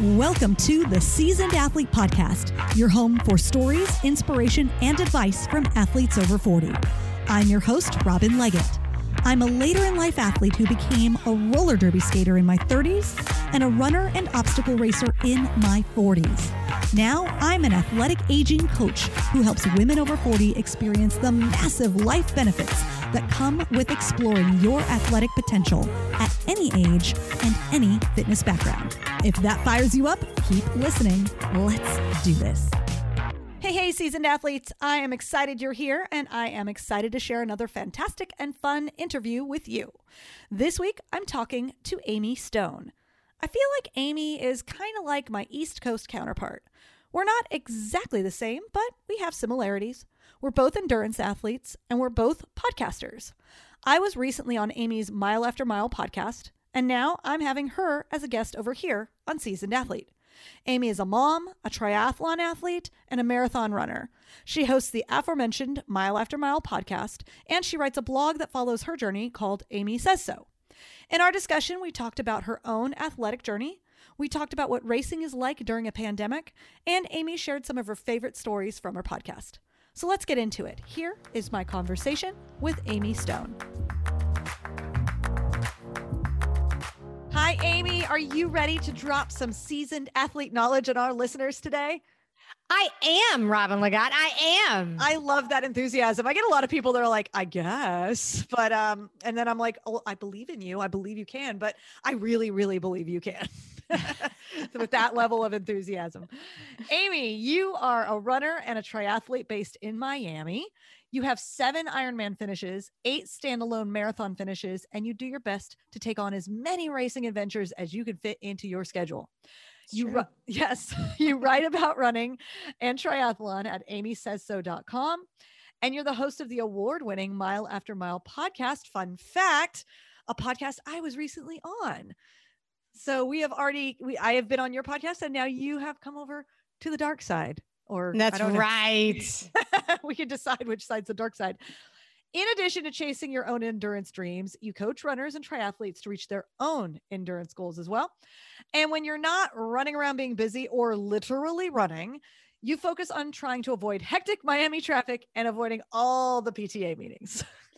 Welcome to the Seasoned Athlete Podcast, your home for stories, inspiration, and advice from athletes over 40. I'm your host, Robin Leggett. I'm a later in life athlete who became a roller derby skater in my 30s and a runner and obstacle racer in my 40s. Now I'm an athletic aging coach who helps women over 40 experience the massive life benefits that come with exploring your athletic potential at any age and any fitness background. If that fires you up, keep listening. Let's do this. Hey, hey, seasoned athletes. I am excited you're here, and I am excited to share another fantastic and fun interview with you. This week, I'm talking to Amy Stone. I feel like Amy is kind of like my East Coast counterpart. We're not exactly the same, but we have similarities. We're both endurance athletes, and we're both podcasters. I was recently on Amy's Mile After Mile podcast, and now I'm having her as a guest over here on Seasoned Athlete. Amy is a mom, a triathlon athlete, and a marathon runner. She hosts the aforementioned Mile After Mile podcast, and she writes a blog that follows her journey called Amy Says So. In our discussion, we talked about her own athletic journey. We talked about what racing is like during a pandemic, and Amy shared some of her favorite stories from her podcast. So let's get into it. Here is my conversation with Amy Stone. Hi, Amy. Are you ready to drop some seasoned athlete knowledge on our listeners today? I am Robin Leggett. I am. I love that enthusiasm. I get a lot of people that are like, I guess, but um, and then I'm like, oh, I believe in you. I believe you can, but I really, really believe you can. With that level of enthusiasm, Amy, you are a runner and a triathlete based in Miami. You have seven Ironman finishes, eight standalone marathon finishes, and you do your best to take on as many racing adventures as you can fit into your schedule. You ru- yes, you write about running and triathlon at amysaysso.com. And you're the host of the award-winning Mile After Mile podcast. Fun fact, a podcast I was recently on. So we have already we I have been on your podcast and now you have come over to the dark side. Or that's right. we can decide which side's the dark side. In addition to chasing your own endurance dreams, you coach runners and triathletes to reach their own endurance goals as well. And when you're not running around being busy or literally running, you focus on trying to avoid hectic Miami traffic and avoiding all the PTA meetings.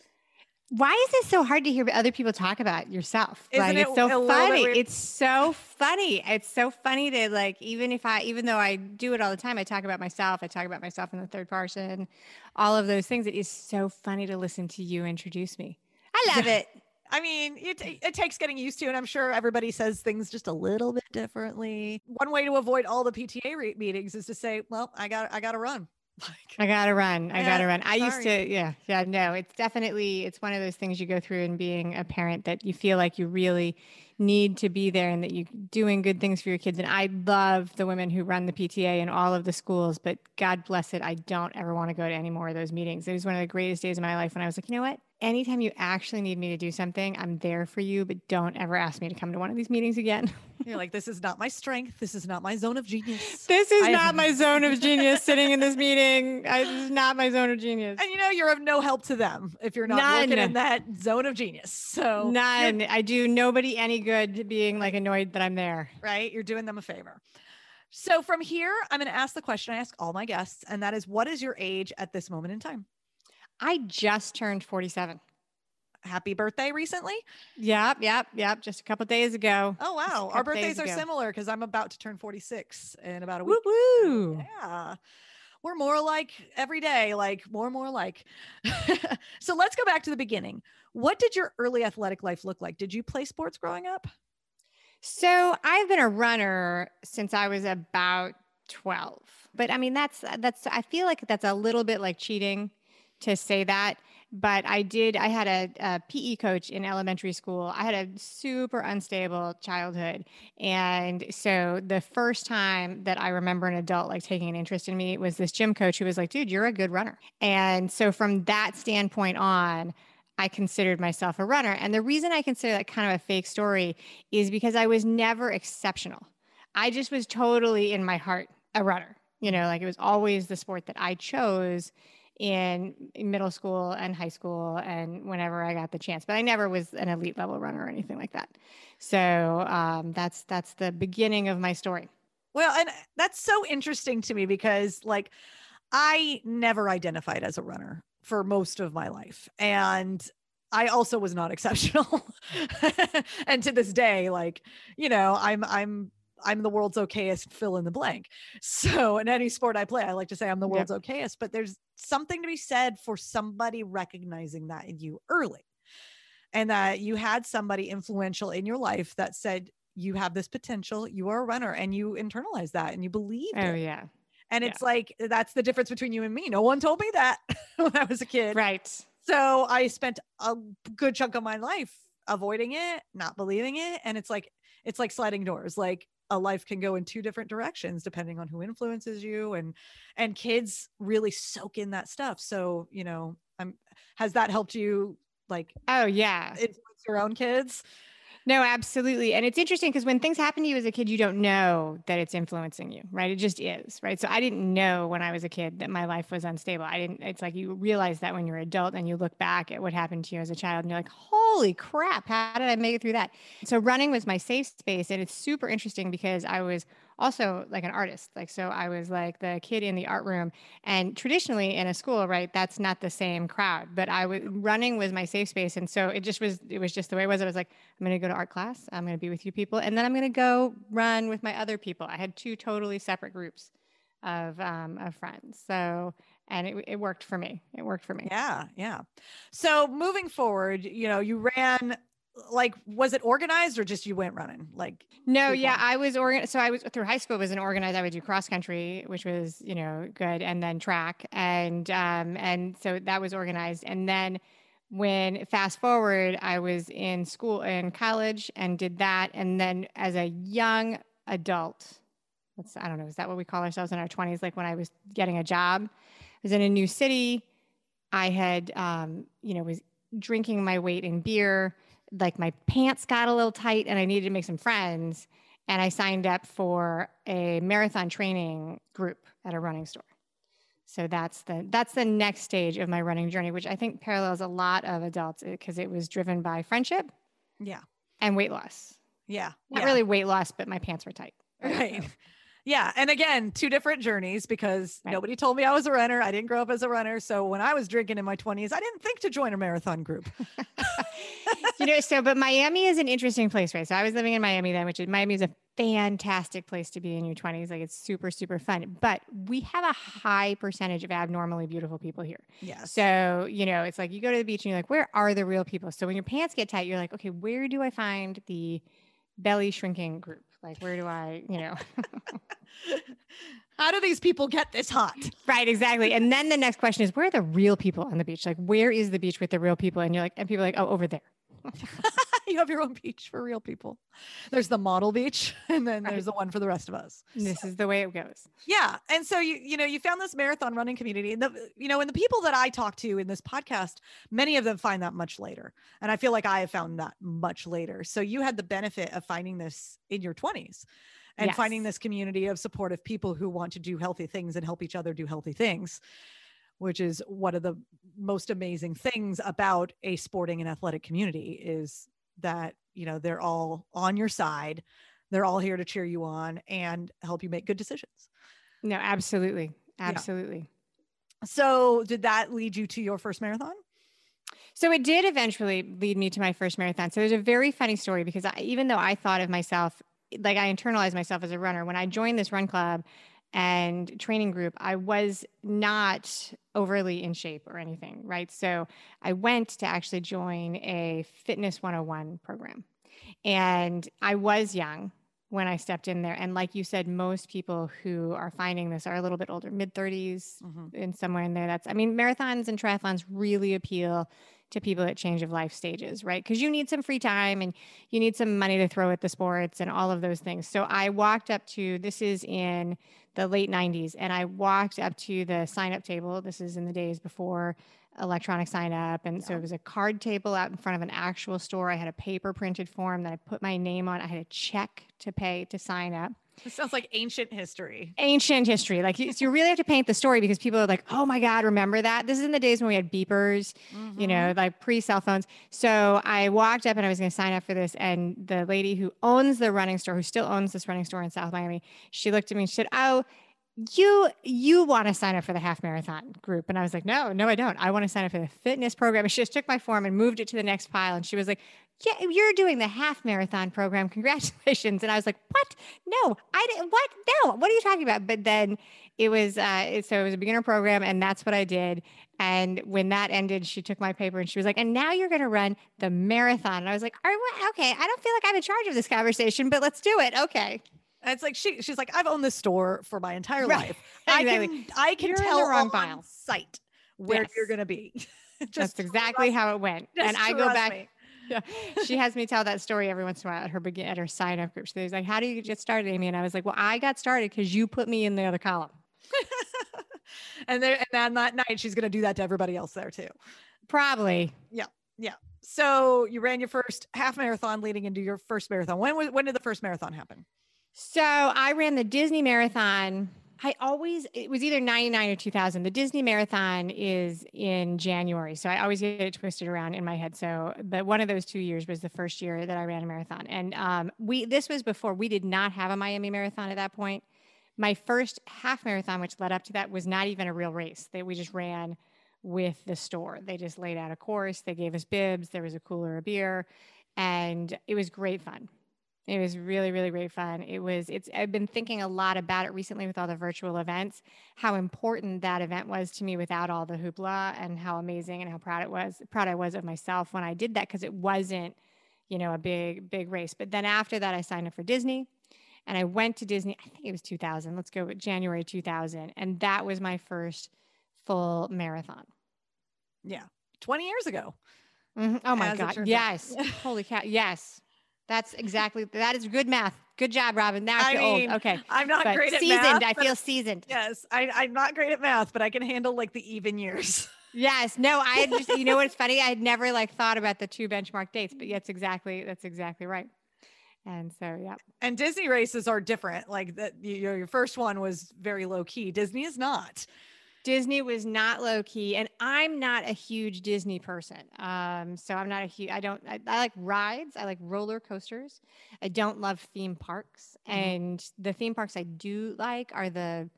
Why is it so hard to hear other people talk about yourself? Isn't like, it it's so funny. It's so funny. It's so funny to like, even if I, even though I do it all the time, I talk about myself. I talk about myself in the third person, all of those things. It is so funny to listen to you introduce me. I love it. I mean, it, it takes getting used to, and I'm sure everybody says things just a little bit differently. One way to avoid all the PTA re- meetings is to say, "Well, I got I got to run." Like, I gotta run. I Yeah, gotta run. I used to, yeah, yeah. No, it's definitely it's one of those things you go through in being a parent that you feel like you really need to be there and that you're doing good things for your kids. And I love the women who run the PTA in all of the schools, but God bless it, I don't ever want to go to any more of those meetings. It was one of the greatest days of my life when I was like, you know what? Anytime you actually need me to do something, I'm there for you, but don't ever ask me to come to one of these meetings again. You're like, "This is not my strength. This is not my zone of genius." this is I- not my zone of genius sitting in this meeting. I, this is not my zone of genius. and you know, you're of no help to them if you're not working None. in that zone of genius. So, None. I do nobody any good being like annoyed that I'm there. right? You're doing them a favor. So, from here, I'm going to ask the question I ask all my guests, and that is, "What is your age at this moment in time?" I just turned 47. Happy birthday recently. Yep, yep, yep. Just a couple days ago. Oh wow, our birthdays are ago. similar because I'm about to turn 46 in about a week. Woo woo. Yeah. We're more like every day, like more and more like. so let's go back to the beginning. What did your early athletic life look like? Did you play sports growing up? So I've been a runner since I was about 12. But I mean, that's, that's, I feel like that's a little bit like cheating to say that. But I did, I had a, a PE coach in elementary school. I had a super unstable childhood. And so the first time that I remember an adult like taking an interest in me was this gym coach who was like, dude, you're a good runner. And so from that standpoint on, I considered myself a runner. And the reason I consider that kind of a fake story is because I was never exceptional. I just was totally in my heart a runner. You know, like it was always the sport that I chose. In middle school and high school and whenever I got the chance. But I never was an elite level runner or anything like that. So um, that's that's the beginning of my story. Well, and that's so interesting to me because like I never identified as a runner for most of my life. And I also was not exceptional. and to this day, like, you know, I'm I'm I'm the world's okayest fill in the blank. So in any sport I play, I like to say I'm the world's yep. okayest, but there's something to be said for somebody recognizing that in you early. And that you had somebody influential in your life that said, you have this potential, you are a runner, and you internalize that and you believe. Oh, it. yeah. And it's yeah. like, that's the difference between you and me. No one told me that when I was a kid. Right. So I spent a good chunk of my life avoiding it, not believing it. And it's like, it's like sliding doors. Like a life can go in two different directions depending on who influences you and and kids really soak in that stuff. So you know i'm has that helped you like oh yeah. influence your own kids no, absolutely. And it's interesting because when things happen to you as a kid, you don't know that it's influencing you, right? It just is, right? So I didn't know when I was a kid that my life was unstable. I didn't, it's like you realize that when you're an adult and you look back at what happened to you as a child and you're like, holy crap, how did I make it through that? So running was my safe space. And it's super interesting because I was also like an artist. Like, so I was like the kid in the art room. And traditionally in a school, right, that's not the same crowd. But I was running was my safe space. And so it just was, it was just the way it was. I was like, I'm going to go to art class. I'm going to be with you people. And then I'm going to go run with my other people. I had two totally separate groups of, um, of friends. So, and it, it worked for me. It worked for me. Yeah. Yeah. So moving forward, you know, you ran like was it organized or just you went running? Like no yeah i was organized so i was through high school it was an organized i would do cross country which was you know good and then track and um and so that was organized and then when fast forward i was in school in college and did that and then as a young adult let's i don't know is that what we call ourselves in our 20s like when i was getting a job i was in a new city i had um you know was drinking my weight in beer like my pants got a little tight and I needed to make some friends. And I signed up for a marathon training group at a running store. So that's the that's the next stage of my running journey, which I think parallels a lot of adults eh, because it was driven by friendship, yeah, and weight loss. Yeah, not yeah. really weight loss, but my pants were tight. Right. Yeah. And again, two different journeys because right. nobody told me I was a runner. I didn't grow up as a runner. So when I was drinking in my 20s, I didn't think to join a marathon group. you know, so, but Miami is an interesting place, right? So I was living in Miami then, which is Miami is a fantastic place to be in your 20s. Like it's super, super fun. But we have a high percentage of abnormally beautiful people here. Yeah. So, you know, it's like you go to the beach and you're like, where are the real people? So when your pants get tight, you're like, okay, where do I find the belly shrinking group? Like, where do I, you know? How do these people get this hot? Right, exactly. And then the next question is, where are the real people on the beach? Like, where is the beach with the real people? And you're like, and people are like, oh, over there. you have your own beach for real people. There's the model beach, and then there's the one for the rest of us. This is the way it goes. Yeah, and so you you know you found this marathon running community, and the you know and the people that I talk to in this podcast, many of them find that much later, and I feel like I have found that much later. So you had the benefit of finding this in your 20s and yes. finding this community of supportive people who want to do healthy things and help each other do healthy things which is one of the most amazing things about a sporting and athletic community is that you know they're all on your side they're all here to cheer you on and help you make good decisions no absolutely absolutely yeah. so did that lead you to your first marathon so it did eventually lead me to my first marathon so there's a very funny story because I, even though i thought of myself like i internalized myself as a runner when i joined this run club and training group, I was not overly in shape or anything, right? So I went to actually join a Fitness 101 program. And I was young when I stepped in there. And like you said, most people who are finding this are a little bit older, mid 30s, mm-hmm. and somewhere in there. That's, I mean, marathons and triathlons really appeal to people at change of life stages, right? Because you need some free time and you need some money to throw at the sports and all of those things. So I walked up to this is in the late 90s, and I walked up to the sign up table. This is in the days before electronic sign up. And so it was a card table out in front of an actual store. I had a paper printed form that I put my name on. I had a check to pay to sign up. This sounds like ancient history. Ancient history. Like you, so you really have to paint the story because people are like, oh my God, remember that? This is in the days when we had beepers, you Mm-hmm. know, like pre cell phones. So I walked up and I was going to sign up for this. And the lady who owns the running store, who still owns this running store in South Miami, she looked at me and she said, oh, you you want to sign up for the half marathon group. And i was like no no i don't. I want to sign up for the fitness program. And she just took my form and moved it to the next pile. And she was like yeah you're doing the half marathon program. Congratulations. And i was like what? No i didn't what? No what are you talking about? But then it was uh so it was a beginner program and that's what i did. And when that ended she took my paper and she was like and now you're going to run the marathon. And i was like All right, okay. I don't feel like i'm in charge of this conversation but let's do it. Okay And it's like she she's like, I've owned this store for my entire Right. life. I can I can You're tell wrong on sight where Yes. you're gonna be. Just that's exactly how it went and i go back me. Yeah. she has me tell that story every once in a while at her begin at her sign up group. She's like, "How do you get started, Amy?" And I was like, "Well, I got started because you put me in the other column." and there and then that night she's gonna do that to everybody else there too. Probably. Yeah. Yeah. So you ran your first half marathon leading into your first marathon. When was when did the first marathon happen? So I ran the Disney Marathon. I always it was either 99 or 2000. The Disney Marathon is in January. So I always get it twisted around in my head. So but one of those two years was the first year that I ran a marathon. And um, we this was before we did not have a Miami marathon at that point. My first half marathon, which led up to that, was not even a real race. That we just ran with the store. They just laid out a course, they gave us bibs, there was a cooler of beer, and it was great fun. It was really, really great fun. It was, it's, I've been thinking a lot about it recently with all the virtual events, how important that event was to me without all the hoopla and how amazing and how proud it was, proud I was of myself when I did that because it wasn't, you know, a big, big race. But then after that, I signed up for Disney and I went to Disney, I think it was 2000, let's go with January 2000. And that was my first full marathon. Yeah. 20 years ago. Mhm. Oh my As God. Yes. Holy cow. Yes. That's exactly, that is good math. Good job, Robin. Now I mean, old. Okay. I'm not But great at seasoned. math. I feel seasoned. yes, I, I'm not great at math, but I can handle like the even years. Yes. No, I just, you know what's funny? I had never like thought about the two benchmark dates, but that's exactly, that's exactly right. And so, yeah. And Disney races are different. Like that, you, your your first one was very low key. Disney is not. Disney was not low key, and I'm not a huge Disney person. Um, so I'm not a huge. I don't. I, I like rides. I like roller coasters. I don't love theme parks, Mhm. and the theme parks I do like are the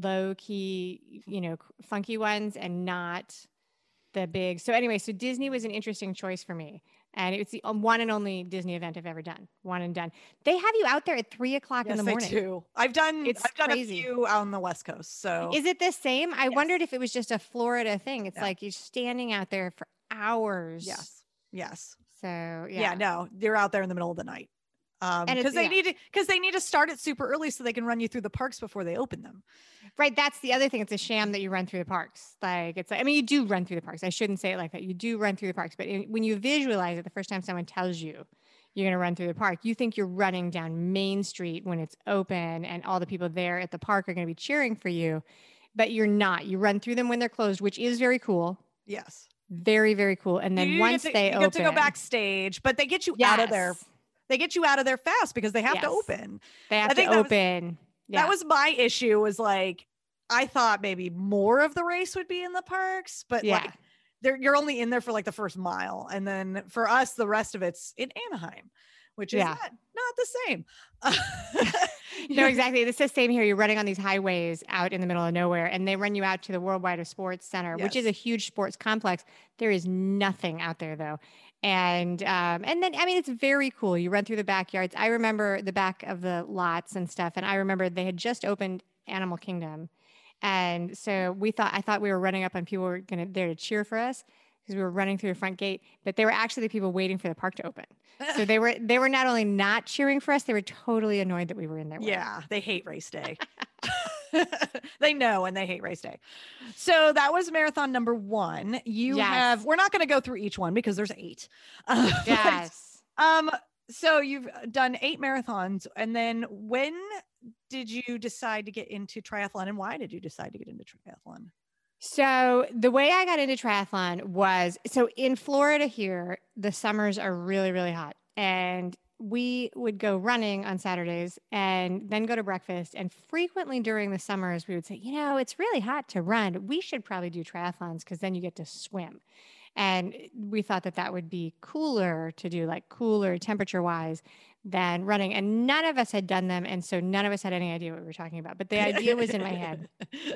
low key, you know, funky ones, and not the big. So anyway, so Disney was an interesting choice for me, and it's the um, one and only Disney event I've ever done. One and done. They have you out there at three o'clock Yes, in the they morning. do. I've done. It's I've done crazy. a few out on the West Coast. So Is it the same? I Yes. wondered if it was just a Florida thing. It's No. like you're standing out there for hours. yes, yes, So yeah. yeah. No, you're out there in the middle of the night. Um, because they yeah. need to because they need to start it super early so they can run you through the parks before they open them. Right. That's the other thing. It's a sham that you run through the parks. Like it's like, I mean, you do run through the parks. I shouldn't say it like that. You do run through the parks, but in, when you visualize it, the first time someone tells you you're going to run through the park, you think you're running down Main Street when it's open and all the people there at the park are going to be cheering for you, but you're not. You run through them when they're closed, which is very cool. Yes. Very, very cool. And then you once to, they you open, get to go backstage, but they get you out of there. Yes. They get you out of there fast because they have to open. They have I to think that was- open. yeah. That was my issue. Was like I thought maybe more of the race would be in the parks, but yeah. like they're, you're only in there for like the first mile, and then for us, the rest of it's in Anaheim, which is Yeah. not, not the same. no, exactly. It's the same here. You're running on these highways out in the middle of nowhere, and they run you out to the Worldwide Sports Center, which is a huge sports complex. There is nothing out there though, and um, and then I mean it's very cool. You run through the backyards. I remember the back of the lots and stuff, and I remember they had just opened Animal Kingdom, and so we thought I thought we were running up and people were gonna there to cheer for us because we were running through the front gate, but they were actually the people waiting for the park to open. So they were they were not only not cheering for us, they were totally annoyed that we were in there. yeah, they hate race day. they know and they hate race day. So that was marathon number one. You Yes. have. We're not going to go through each one because there's eight. Uh, but, Yes. Um. So you've done eight marathons, and then when did you decide to get into triathlon, and why did you decide to get into triathlon? So the way I got into triathlon was so in Florida here, the summers are really, really hot. And we would go running on Saturdays and then go to breakfast. And frequently during the summers, we would say, you know, it's really hot to run. We should probably do triathlons because then you get to swim. And we thought that that would be cooler to do, like cooler temperature wise than running. And none of us had done them. And so none of us had any idea what we were talking about. But the idea was in my head.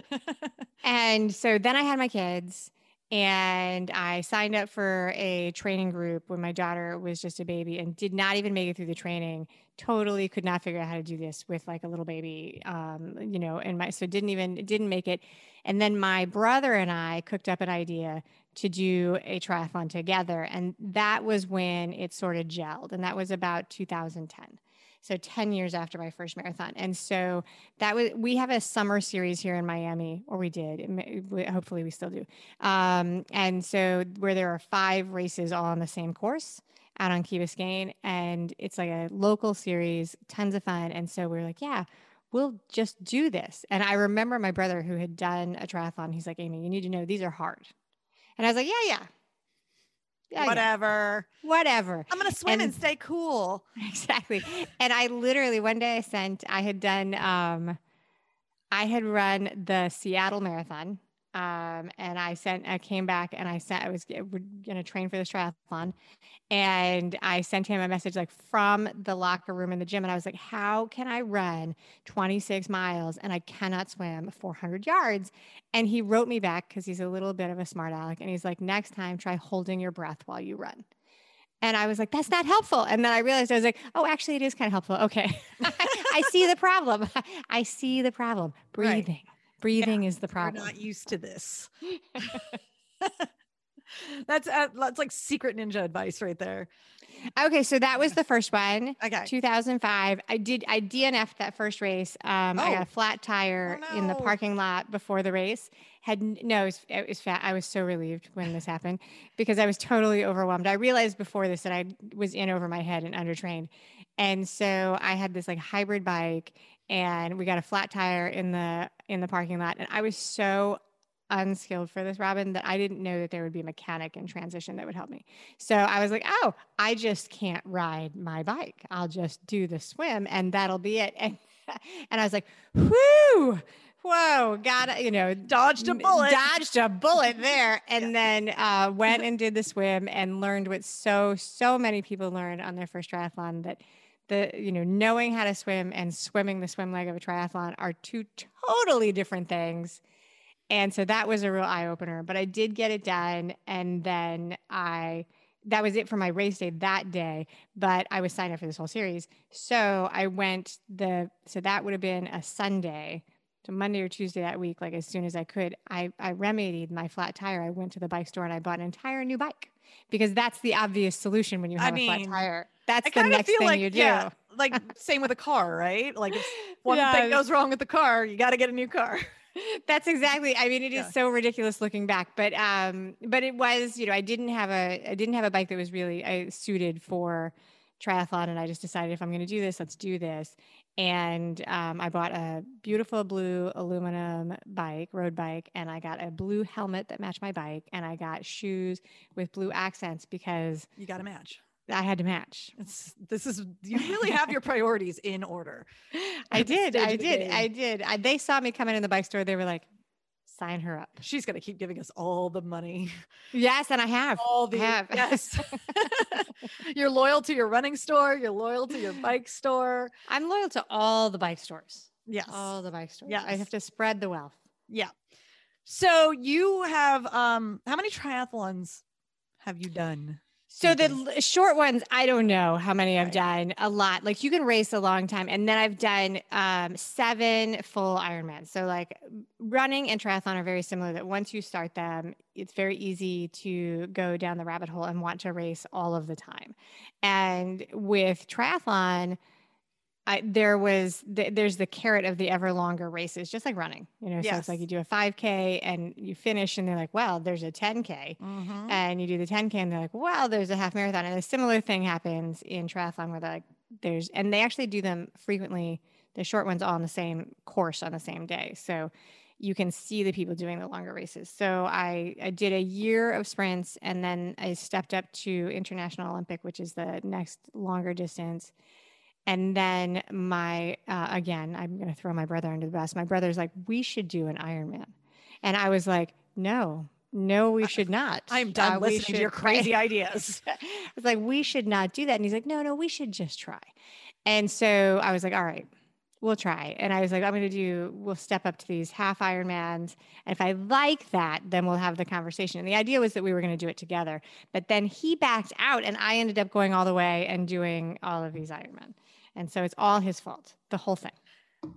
And so then I had my kids and I signed up for a training group when my daughter was just a baby and did not even make it through the training. Totally could not figure out how to do this with like a little baby, um, you know, and my so didn't even didn't make it. And then my brother and I cooked up an idea to do a triathlon together, and that was when it sort of gelled, and that was about 2010 so 10 years after my first marathon. And so that was we have a summer series here in miami or we did hopefully we still do. Um, and so where there are five races all on the same course out on key biscayne and it's like a local series tons of fun. And so we are like yeah we'll just do this. And i remember my brother who had done a triathlon he's like amy you need to know these are hard. And i was like yeah yeah whatever. Whatever. I'm gonna swim and, and, stay cool. Exactly. and I literally one day I sent I had done um I had run the Seattle Marathon um, and I sent, I came back and I sent, I was going to train for this triathlon. And I sent him a message like from the locker room in the gym. And I was like, how can I run 26 miles and I cannot swim 400 yards? And he wrote me back because he's a little bit of a smart aleck. And he's like, next time, try holding your breath while you run. And I was like, that's not helpful. And then I realized I was like, oh, actually, it is kind of helpful. Okay. I see the problem. I see the problem. Breathing. Right. Breathing yeah, is the problem. We're not used to this. that's uh, that's like secret ninja advice right there. Okay, so that was the first one. Okay. 2005. I did I DNF'd that first race. Um, oh. I got a oh. flat tire oh, no. in the parking lot before the race. Had no, it was, it was fat. I was so relieved when this happened because I was totally overwhelmed. I realized before this that I was in over my head and undertrained, and so I had this like hybrid bike, and we got a flat tire in the in the parking lot. And i was so unskilled for this robin that i didn't know that there would be a mechanic in transition that would help me. So i was like oh i just can't ride my bike. I'll just do the swim and that'll be it. And and i was like whoo whoa got you know dodged a bullet. dodged a bullet there. And then uh, went and did the swim and learned what so so many people learn on their first triathlon that the you know knowing how to swim and swimming the swim leg of a triathlon are two totally different things. And so that was a real eye opener but i did get it done. And then i that was it for my race day that day but i was signed up for this whole series. So i went the so that would have been a sunday so monday or tuesday that week like as soon as i could. I i remedied my flat tire. I went to the bike store and i bought an entire new bike because that's the obvious solution when you have I a mean, flat tire that's I the next feel thing like, you do. Yeah, like same with a car, right? Like if one yeah. thing goes wrong with the car, you got to get a new car. That's exactly. I mean, it is yeah. so ridiculous looking back, but um, but it was. You know, I didn't have a I didn't have a bike that was really uh, suited for triathlon, and I just decided if I'm going to do this, let's do this. And um, I bought a beautiful blue aluminum bike, road bike, and I got a blue helmet that matched my bike, and I got shoes with blue accents because you got to match. I had to match. It's, this is you really have your priorities in order. I did, I did, I did, I did. they saw me coming in the bike store. They were like, "Sign her up." She's gonna keep giving us all the money. Yes, and I have. All the I have. yes. you're loyal to your running store. You're loyal to your bike store. I'm loyal to all the bike stores. Yes, all the bike stores. Yeah, I have to spread the wealth. Yeah. So you have um how many triathlons have you done? So the short ones, I don't know how many I've done. A lot. Like you can race a long time, and then I've done um, seven full Ironmans. So like running and triathlon are very similar. That once you start them, it's very easy to go down the rabbit hole and want to race all of the time. And with triathlon, I, there was the, there's the carrot of the ever longer races, just like running. You know, yes. so it's like you do a 5K and you finish, and they're like, "Well, there's a 10K," mm-hmm. and you do the 10K, and they're like, "Well, there's a half marathon." And a similar thing happens in triathlon where they're like, "There's," and they actually do them frequently. The short ones all on the same course on the same day. So you can see the people doing the longer races. So I, I did a year of sprints and then I stepped up to International Olympic, which is the next longer distance. And then my, uh, again, I'm going to throw my brother under the bus. My brother's like, we should do an Ironman. And I was like, no, no, we should not. I'm done Uh, listening to your should- crazy ideas. I was like, we should not do that. And he's like, no, no, we should just try. And so I was like, all right, we'll try. And I was like, I'm going to do, we'll step up to these half Ironmans. And if I like that, then we'll have the conversation. And the idea was that we were going to do it together. But then he backed out and I ended up going all the way and doing all of these Ironman. And so it's all his fault, the whole thing.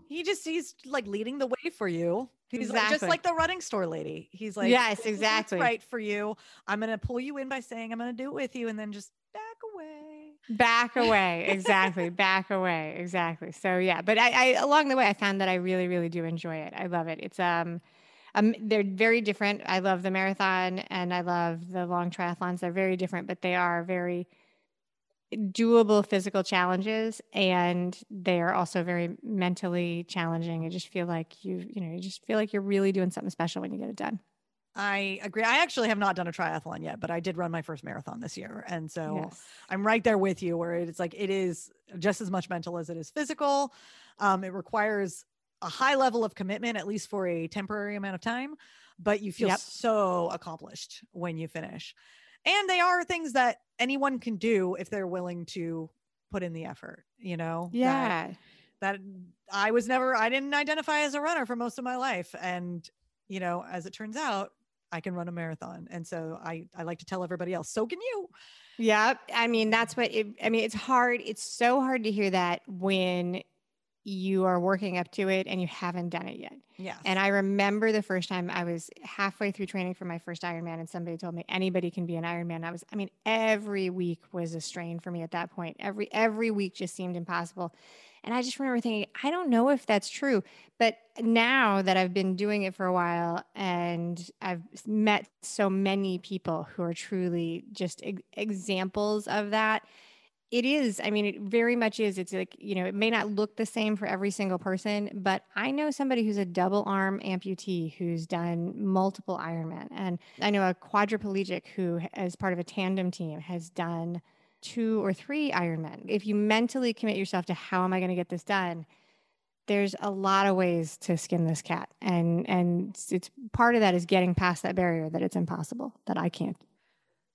He just he's like leading the way for you. He's like, just like the running store lady. He's like, Yes, "This is what's exactly. right for you. I'm gonna pull you in by saying I'm gonna do it with you, and then just back away. Back away. Exactly. back away. Exactly. So yeah, but I, I along the way I found that I really, really do enjoy it. I love it. It's um um they're very different. I love the marathon and I love the long triathlons. They're very different, but they are very doable physical challenges and they are also very mentally challenging. I just feel like you you know, you just feel like you're really doing something special when you get it done. I agree. I actually have not done a triathlon yet, but I did run my first marathon this year, and so Yes. I'm right there with you. Where it's like it is just as much mental as it is physical. Um, it requires a high level of commitment, at least for a temporary amount of time, but you feel Yep. so accomplished when you finish. And they are things that anyone can do if they're willing to put in the effort. You know, that- Yeah. that I was never I didn't identify as a runner for most of my life and you know as it turns out I can run a marathon and so I I like to tell everybody else so can you Yeah, I mean that's what it, I mean. It's hard. It's so hard to hear that when you are working up to it and you haven't done it yet. yeah And I remember the first time I was halfway through training for my first Ironman, and somebody told me anybody can be an Ironman. I was, I mean, every week was a strain for me at that point. Every every week just seemed impossible. And I just remember thinking, I don't know if that's true. But now that I've been doing it for a while and I've met so many people who are truly just ex- examples of that, it is. I mean, it very much is. It's like, you know, it may not look the same for every single person, but I know somebody who's a double arm amputee who's done multiple Ironman. And I know a quadriplegic who, as part of a tandem team, has done two or three Ironmen. If you mentally commit yourself to how am I going to get this done, there's a lot of ways to skin this cat. And and it's, it's part of that is getting past that barrier that it's impossible, that I can't.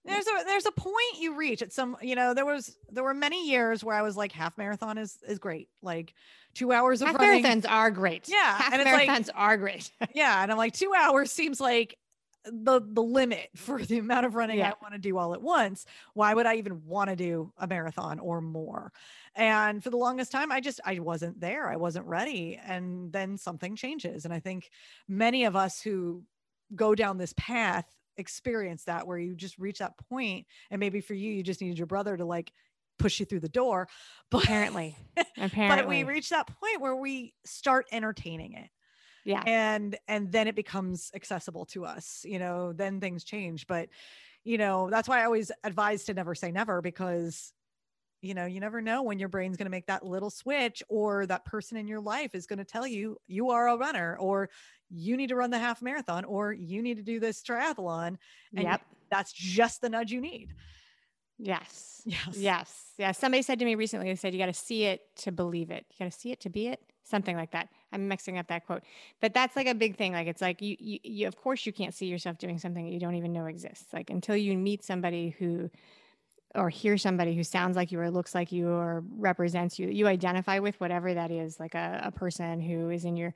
There's a there's a point you reach at some you know there was there were many years where I was like half marathon is is great like 2 hours of Half running marathons are great. Yeah, Half and it's like- marathons are great. yeah and I'm like 2 hours seems like the the limit for the amount of running Yeah. I want to do all at once. Why would I even want to do a marathon or more? And for the longest time I just I wasn't there. I wasn't ready and then something changes and I think many of us who go down this path experience that where you just reach that point and maybe for you you just needed your brother to like push you through the door but Apparently. Apparently. but we reach that point where we start entertaining it yeah. and and then it becomes accessible to us you know then things change but you know that's why i always advise to never say never because you know you never know when your brain's going to make that little switch or that person in your life is going to tell you you are a runner or you need to run the half marathon or you need to do this triathlon and Yep. that's just the nudge you need Yes. yes Yes. Yeah. Somebody said to me recently, they said, you got to see it to believe it. You got to see it to be it. Something like that. I'm mixing up that quote, but that's like a big thing. Like, it's like you, you, you, of course, you can't see yourself doing something that you don't even know exists. Like, until you meet somebody who, or hear somebody who sounds like you or looks like you or represents you, you identify with whatever that is, like a, a person who is in your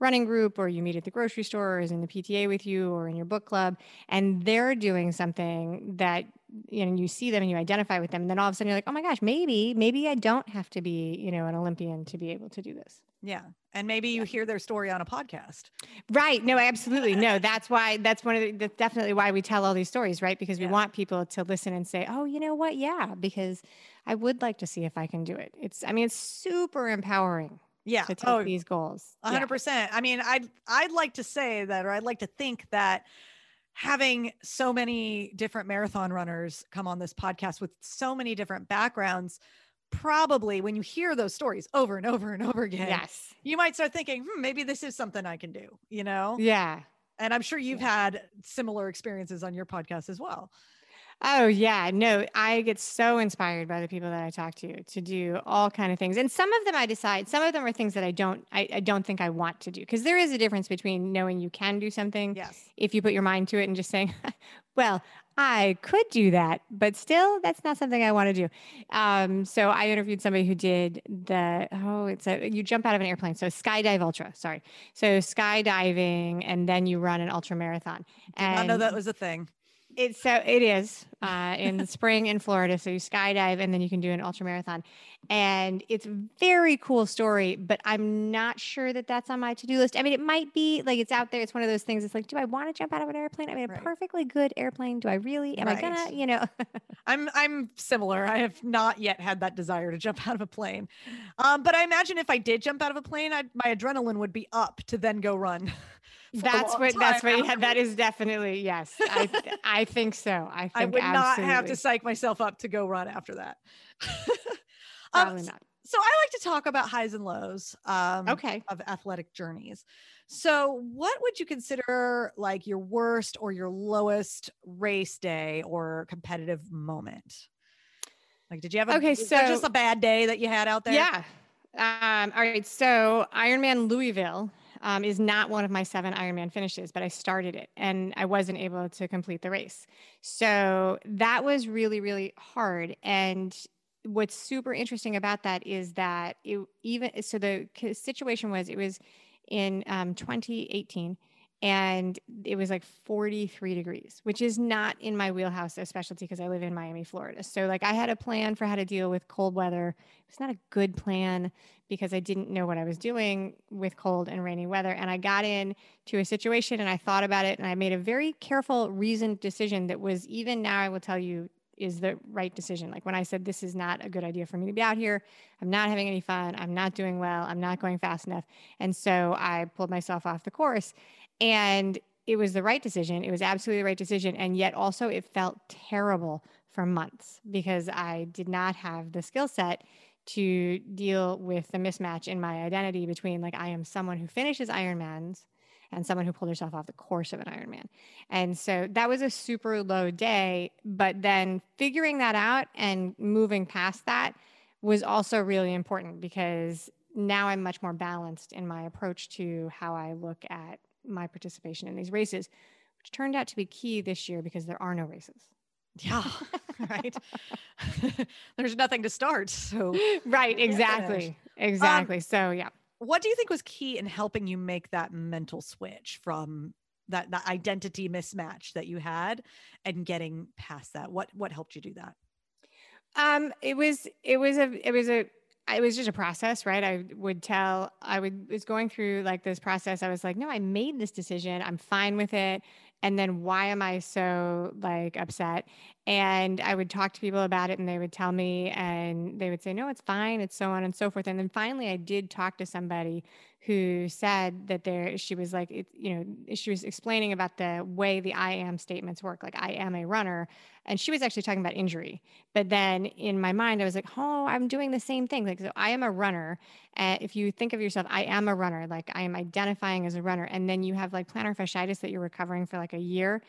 running group or you meet at the grocery store or is in the PTA with you or in your book club and they're doing something that you know you see them and you identify with them and then all of a sudden you're like oh my gosh maybe maybe I don't have to be you know an Olympian to be able to do this yeah. And maybe you hear their story on a podcast. Right. No absolutely. No that's why that's one of the that's definitely why we tell all these stories right? Because we Yeah. want people to listen and say oh you know what? Yeah because I would like to see if I can do it. It's I mean it's super empowering yeah. to take oh these goals. A Yeah. hundred percent. I mean, I'd I'd like to say that, or I'd like to think that having so many different marathon runners come on this podcast with so many different backgrounds probably when you hear those stories over and over and over again, Yes. you might start thinking, hmm, maybe this is something I can do, you know? Yeah. And I'm sure you've Yeah. had similar experiences on your podcast as well. Oh yeah, no, I get so inspired by the people that I talk to to do all kind of things. And some of them I decide, some of them are things that I don't I, I don't think I want to do. Because there is a difference between knowing you can do something Yes. if you put your mind to it and just saying, well, I could do that, but still that's not something I want to do. Um, so I interviewed somebody who did the oh, it's a you jump out of an airplane. So skydive ultra, sorry. So skydiving and then you run an ultra marathon. Did not know that was a thing. It's so it is uh, in the spring in Florida. So you skydive and then you can do an ultra marathon, and it's a very cool story. But I'm not sure that that's on my to do list. I mean, it might be like it's out there. It's one of those things. It's like, do I want to jump out of an airplane? I mean, a Right. perfectly good airplane. Do I really? Am I gonna? You know? I'm I'm similar. I have not yet had that desire to jump out of a plane. Um, but I imagine if I did jump out of a plane, I'd, my adrenaline would be up to then go run. that's what. That's what. Yeah, that is definitely yes. I I think so. I think I would not have to absolutely. psych myself up to go run after that. Probably um, not. so I like to talk about highs and lows. Um, Okay. of athletic journeys. So, what would you consider like your worst or your lowest race day or competitive moment? Like, did you have a, Okay, so just a bad day that you had out there? Yeah. Um, all right. So Ironman Louisville um, is not one of my seven Ironman finishes, but I started it and I wasn't able to complete the race. So that was really, really hard. And what's super interesting about that is that it even so the situation was it was in um, 2018 and it was like 43 degrees which is not in my wheelhouse of specialty because i live in miami florida so like i had a plan for how to deal with cold weather it's not a good plan because i didn't know what i was doing with cold and rainy weather. And i got in to a situation and i thought about it and i made a very careful reasoned decision that was even now i will tell you is the right decision. Like when i said this is not a good idea for me to be out here. I'm not having any fun. I'm not doing well. I'm not going fast enough. And so i pulled myself off the course. And it was the right decision. It was absolutely the right decision. And yet also it felt terrible for months because I did not have the skill set to deal with the mismatch in my identity between like I am someone who finishes Ironmans and someone who pulled herself off the course of an Ironman. And so that was a super low day. But then figuring that out and moving past that was also really important because now I'm much more balanced in my approach to how I look at my participation in these races, which turned out to be key this year because there are no races. Yeah. right. There's nothing to start. So, Right, exactly. Exactly. so, yeah. what do you think was key in helping you make that mental switch from that, that identity mismatch that you had and getting past that? What what helped you do that? Um, it was it was a it was a it was just a process, right? I would tell I would was going through like this process. I was like, no, I made this decision. I'm fine with it. And then why am I so like upset? And I would talk to people about it and they would tell me and they would say, no, it's fine. It's so on and so forth. And then finally I did talk to somebody who said that there she was like it, you know she was explaining about the way the i am statements work like i am a runner and she was actually talking about injury but then in my mind i was like oh i'm doing the same thing like so i am a runner and if you think of yourself i am a runner like i am identifying as a runner and then you have like plantar fasciitis that you're recovering for like a year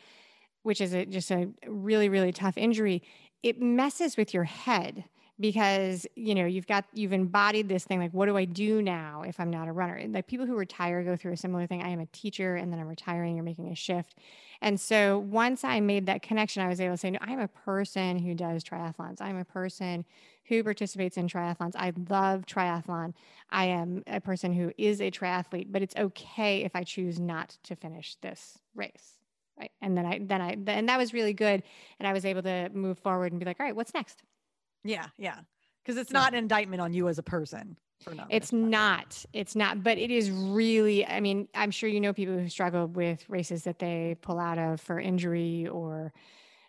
which is a, just a really really tough injury it messes with your head because you know you've got you've embodied this thing like what do i do now if i'm not a runner? Like people who retire go through a similar thing. I am a teacher and then i'm retiring you're making a shift. And so once i made that connection i was able to say no i'm a person who does triathlons. I'm a person who participates in triathlons. I love triathlon. I am a person who is a triathlete but it's okay if i choose not to finish this race right and then i then i and that was really good and i was able to move forward and be like all right what's next Yeah, yeah. Because it's Yeah. not an indictment on you as a person. For not It's not. It's not. But it is really. I mean, I'm sure you know people who struggle with races that they pull out of for injury or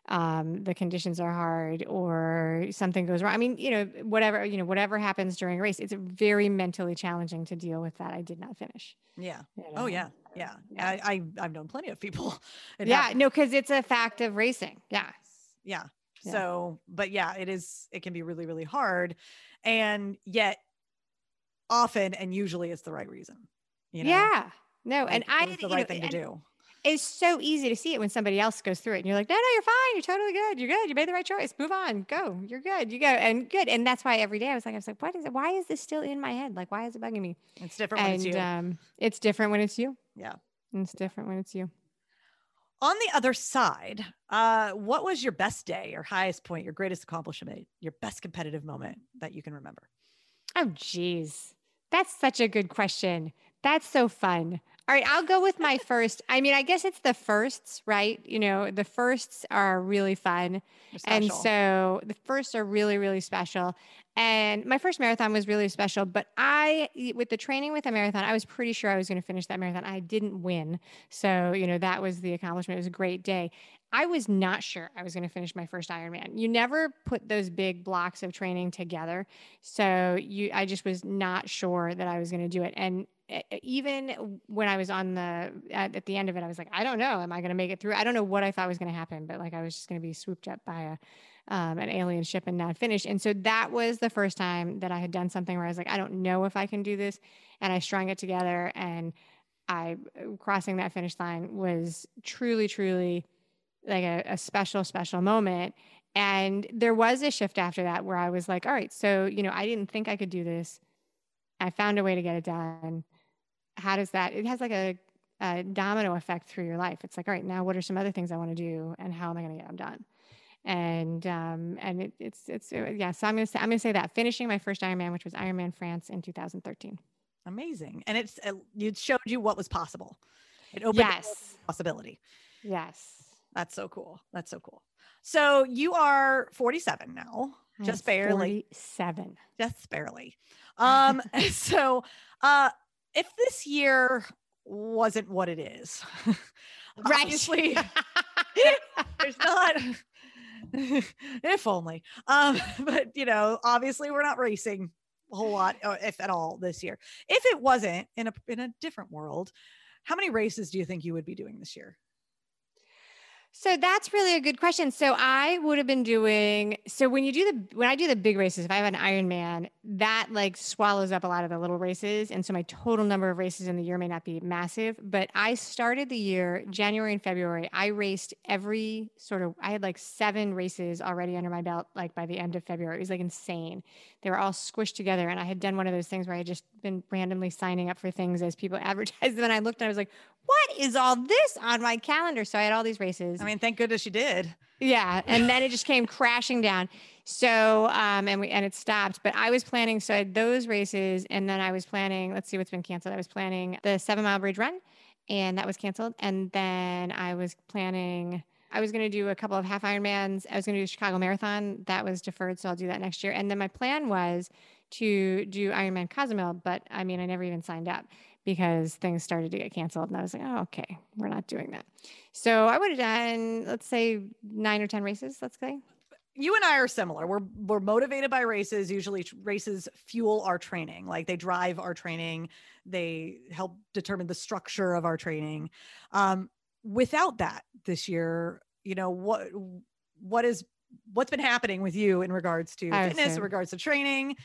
um, the conditions are hard or something goes wrong. I mean, you know, whatever you know, whatever happens during a race, it's very mentally challenging to deal with that. I did not finish. Yeah. you Oh yeah. Yeah. Yeah. I, I I've known plenty of people. Yeah. happens. No, because it's a fact of racing. Yeah. Yeah. Yeah. So, but yeah, it is, it can be really, really hard. And yet, often and usually it's the right reason. You know? yeah. No, Like, and I the right know, thing to and do. It's so easy to see it when somebody else goes through it, and you're like, no, no, you're fine. You're totally good. You're good. You made the right choice. Move on. Go. You're good. You go. And good. And that's why every day I was like, I was like, what is it? Why is this still in my head? Like, why is it bugging me? It's different when it's you. um, it's different when it's you. yeah. And it's different when it's you. On the other side, uh, what was your best day, your highest point, your greatest accomplishment, your best competitive moment that you can remember? Oh, geez. That's such a good question. That's so fun. All right, I'll go with my first. I mean, I guess it's the firsts, right? You know, the firsts are really fun. And so the firsts are really, really special. And my first marathon was really special, but I, with the training with a marathon, I was pretty sure I was going to finish that marathon. I didn't win. So, you know, that was the accomplishment. It was a great day. I was not sure I was going to finish my first Ironman. You never put those big blocks of training together. So you, I just was not sure that I was going to do it. And even when I was on the, at, at the end of it, I was like, I don't know. Am I going to make it through? I don't know what I thought was going to happen, but like I was just going to be swooped up by a, um, an alien ship and not finish. And so that was the first time that I had done something where I was like, I don't know if I can do this. And I strung it together and I crossing that finish line was truly, truly like a, a special, special moment. And there was a shift after that where I was like, all right, so, you know, I didn't think I could do this. I found a way to get it done. How does that, it has like a, a domino effect through your life. It's like, all right, now what are some other things I want to do and how am I going to get them done? And um, and it, it's it's uh, yeah. So I'm gonna say I'm gonna say that finishing my first Ironman, which was Ironman France in 2013. Amazing. And it's, uh, it showed you what was possible. It opened Yes, to possibility. yes. That's so cool. That's so cool. So you are 47 now, just barely, 47. just barely. Um, so uh, if this year wasn't what it is, Right. obviously there's not. if only. Um, but you know, obviously we're not racing a whole lot, uh, if at all, this year. If it wasn't in a in a different world, how many races do you think you would be doing this year? So that's really a good question. So I would have been doing so when you do the when I do the big races, if I have an Ironman, that like swallows up a lot of the little races, and so my total number of races in the year may not be massive. But I started the year January and February. I raced every sort of. I had like seven races already under my belt. Like by the end of February, it was like insane. They were all squished together, and I had done one of those things where I had just been randomly signing up for things as people advertised them, and I looked and I was like, "What is all this on my calendar?" So I had all these races. I mean, thank goodness you did. Yeah, and then it just came crashing down. So, um, and we and it stopped. But I was planning. So I had those races, and then I was planning. Let's see what's been canceled. I was planning the Seven Mile Bridge Run, and that was canceled. And then I was planning. I was going to do a couple of half Ironmans. I was going to do the Chicago Marathon. That was deferred, so I'll do that next year. And then my plan was to do Ironman Cozumel, but I mean, I never even signed up because things started to get canceled, and I was like, oh, okay, we're not doing that. So I would have done, let's say, nine or ten races. Let's say. you and I are similar. We're we're motivated by races. Usually races fuel our training. Like they drive our training. They help determine the structure of our training. Um, without that this year, you know, what what is what's been happening with you in regards to fitness, in regards to training,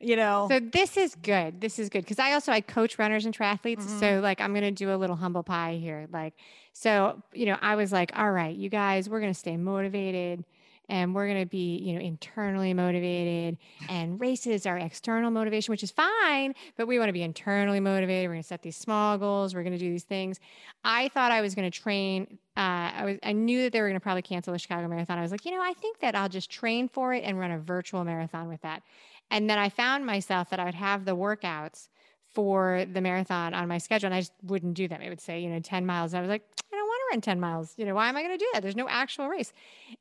you know. So this is good. This is good because I also I coach runners and triathletes. Mhm. So like I'm gonna do a little humble pie here. Like so, you know, I was like, all right, you guys, we're gonna stay motivated and we're gonna be, you know, internally motivated. And races are external motivation, which is fine, but we want to be internally motivated. We're gonna set these small goals. We're gonna do these things. I thought I was gonna train. Uh, I was I knew that they were gonna probably cancel the Chicago Marathon. I was like, you know, I think that I'll just train for it and run a virtual marathon with that. And then I found myself that I would have the workouts for the marathon on my schedule and I just wouldn't do them. It would say, you know, 10 miles. I was like, I don't want to run 10 miles. You know, why am I going to do that? There's no actual race.